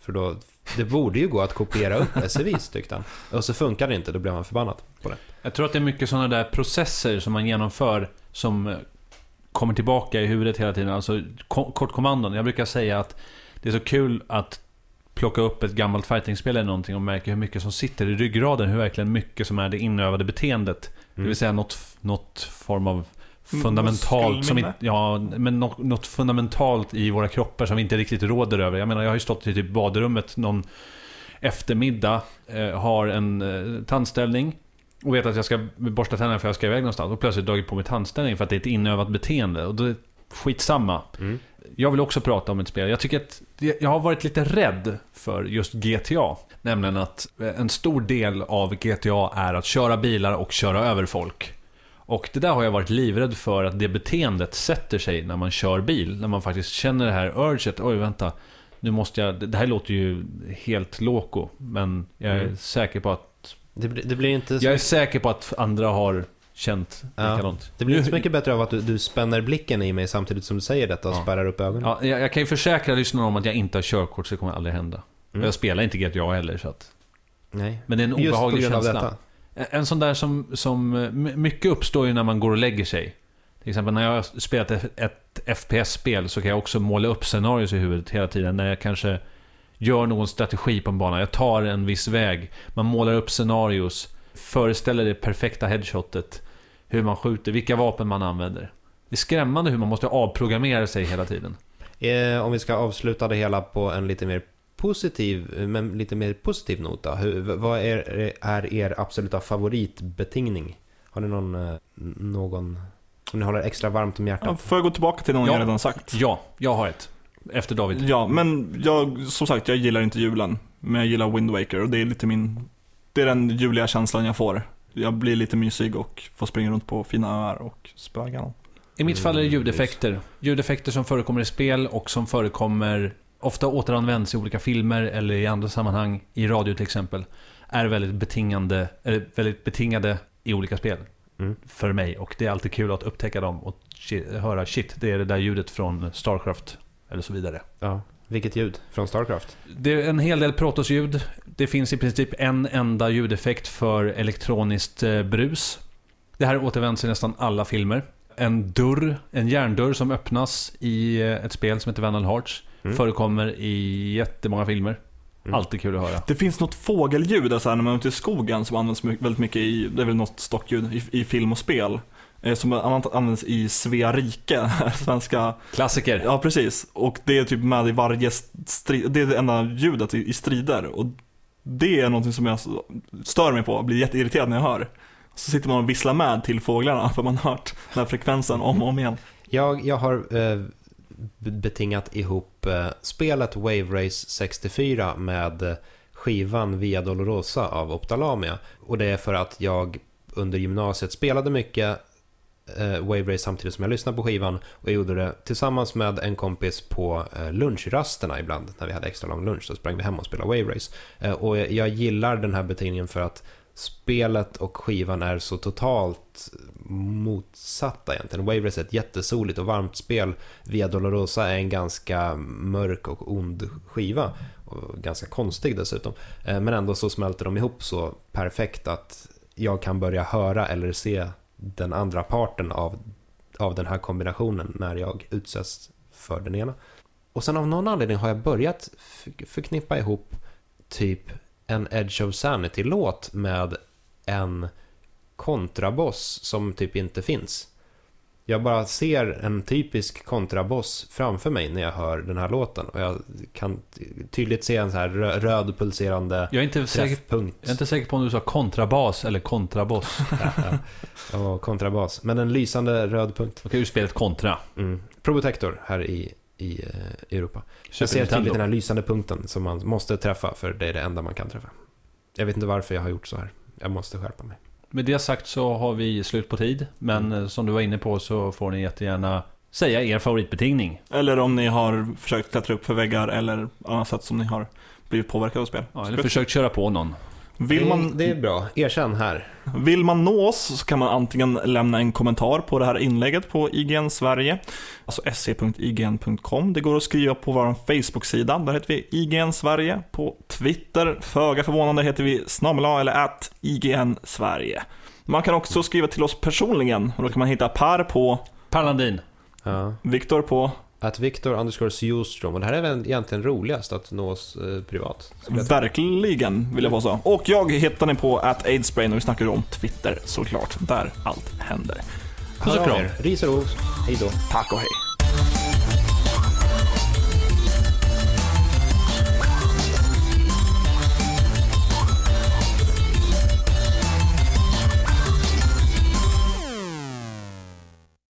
S2: För då, det borde ju gå att kopiera upp SCVs tyckte han. Och så funkar det inte, då blev han förbannad på det.
S1: Jag tror att det är mycket sådana där processer som man genomför som eh, kommer tillbaka i huvudet hela tiden. Alltså ko- kortkommandon. Jag brukar säga att det är så kul att plocka upp ett gammalt fightingspel eller någonting och märka hur mycket som sitter i ryggraden. Hur verkligen mycket som är det inövade beteendet. Det
S2: Mm.
S1: vill säga något, något form av
S3: Mm,
S1: fundamentalt som inte, ja, men något, något fundamentalt i våra kroppar som vi inte riktigt råder över. Jag menar, jag har ju stått i typ badrummet någon eftermiddag, eh, har en eh, tandställning och vet att jag ska borsta tänderna för jag ska iväg någonstans och plötsligt dragit på mig tandställning för att det är ett inövat beteende. Och då är det skitsamma.
S2: Mm.
S1: Jag vill också prata om ett spel. Jag tycker att jag har varit lite rädd för just GTA. Nämligen att en stor del av GTA är att köra bilar och köra över folk. Och det där har jag varit livrädd för att det beteendet sätter sig när man kör bil. När man faktiskt känner det här urget. Oj, vänta. Nu måste jag... Det här låter ju helt loko. Men jag är
S2: Mm.
S1: säker på att...
S2: Det, det blir inte så,
S1: Jag är säker på att andra har känt
S2: Ja.
S1: likadant.
S2: det blir inte så mycket bättre av att du, du spänner blicken i mig samtidigt som du säger detta och
S1: Ja.
S2: spärrar upp ögonen.
S1: Ja, jag, jag kan ju försäkra lyssnarna om att jag inte har körkort så det kommer aldrig hända.
S2: Mm.
S1: Jag spelar inte GTA heller så att...
S2: Nej.
S1: Men det är en
S2: Just
S1: obehaglig
S2: av
S1: känsla.
S2: detta.
S1: En- sån där som, som... Eh, mycket uppstår ju när man går och lägger sig. Till exempel när jag har spelat ett, FPS-spel så kan jag också måla upp scenarios i huvudet hela tiden. När jag kanske gör någon strategi på en bana. Jag tar en viss väg. Man målar upp scenarios. Föreställer det perfekta headshotet. Hur man skjuter, vilka vapen man använder. Det är skrämmande hur man måste avprogrammera sig hela tiden.
S2: Eh, om vi ska avsluta det hela på en lite mer positiv, men lite mer positiv not då. Hur, vad är, är er absoluta favoritbetingning? Har ni någon, eh, någon som ni håller extra varmt om
S3: Ja,
S2: hjärtat?
S3: får jag gå tillbaka till någon
S1: Ja.
S3: jag redan sagt?
S1: Ja, jag har ett. Efter David.
S3: Ja, men jag, som sagt, jag gillar inte julen. Men jag gillar Wind Waker och det är lite min... Det är den juliga känslan jag får. Jag blir lite mysig och får springa runt på fina öar och spöa.
S1: I mitt fall är det
S2: Mm,
S1: ljudeffekter. Ljudeffekter som förekommer i spel och som förekommer, ofta återanvänds i olika filmer eller i andra sammanhang, i radio till exempel, är väldigt betingande, eller väldigt betingade i olika spel.
S2: Mm.
S1: För mig. Och det är alltid kul att upptäcka dem och höra shit, det är det där ljudet från Starcraft. Eller så vidare.
S2: Ja. Vilket ljud? Från Starcraft?
S1: Det är en hel del Protoss-ljud. Det finns i princip en enda ljudeffekt för elektroniskt eh, brus. Det här återvänds i nästan alla filmer. En dörr, en järndörr som öppnas i eh, ett spel som heter Vandal Hearts.
S2: Mm.
S1: Förekommer i jättemånga filmer.
S2: Mm.
S1: Alltid kul att höra.
S3: Det finns något fågelljud alltså, när man är ute i skogen som används väldigt mycket i, det är väl något stockljud i, i film och spel. Eh, som annat används i Svea rike, svenska
S1: Klassiker.
S3: Ja, precis. Och det är typ med i varje strid, det är det enda ljudet i, i strider. Och det är någonting som jag stör mig på, blir jätteirriterad när jag hör. Så sitter man och visslar med till fåglarna för man har hört den här frekvensen om och om igen.
S2: Jag, jag har eh, betingat ihop eh, spelet Wave Race 64 med eh, skivan Via Dolorosa av Optalamia. Och det är för att jag under gymnasiet spelade mycket eh, Wave Race samtidigt som jag lyssnade på skivan. Och jag gjorde det tillsammans med en kompis på eh, lunchrasterna ibland. När vi hade extra lång lunch så sprang vi hem och spelade Wave Race. Eh, och jag gillar den här betingningen för att spelet och skivan är så totalt motsatta egentligen. Wavers är ett jättesoligt och varmt spel. Via Dolorosa är en ganska mörk och ond skiva. Och ganska konstig dessutom. Eh, men ändå så smälter de ihop så perfekt att jag kan börja höra eller se den andra parten av, av den här kombinationen när jag utsätts för den ena. Och sen av någon anledning har jag börjat förknippa ihop typ en Edge of Sanity-låt med en kontraboss som typ inte finns. Jag bara ser en typisk kontraboss framför mig när jag hör den här låten och jag kan tydligt se en så här rö- röd pulserande
S1: Jag är inte säker,
S2: träffpunkt.
S1: jag är inte säker på om du sa kontrabas eller kontraboss.
S2: Ja, kontrabas. Men en lysande röd punkt.
S1: Okej, ur spelet Kontra.
S2: Mm. Probotector här i, i eh, Europa. Jag
S1: Super
S2: ser
S1: Nintendo.
S2: tydligt den här lysande punkten som man måste träffa för det är det enda man kan träffa. Jag vet inte varför jag har gjort så här. Jag måste skärpa mig.
S1: Med det sagt så har vi slut på tid. Men
S2: Mm.
S1: eh, som du var inne på så får ni jättegärna säga er favoritbetingning.
S3: Eller om ni har försökt klättra upp för väggar eller annat sätt som ni har blivit påverkade av spel.
S1: Ja, eller försökt köra på någon.
S3: Vill man,
S2: Det är bra. Erkänn här.
S3: Vill man nå oss så kan man antingen lämna en kommentar på det här inlägget på IGN Sverige, alltså se.ign.com. Det går att skriva på vår Facebook-sida, där heter vi IGN Sverige. På Twitter, föga förvånande, heter vi snabel-a eller at IGN Sverige. Man kan också skriva till oss personligen och då kan man hitta Per på,
S1: Per Landin.
S2: Ja.
S3: Viktor på,
S2: Att Viktor underscore Sjostrom. Och det här är väl egentligen roligast att nå oss eh, privat.
S3: verkligen vill jag påstå. Och jag hittar ni på at aidsbrain och vi snackar om Twitter såklart, där allt händer.
S1: Puss och kram.
S2: Ris och ros. Hej då.
S3: Tack och hej.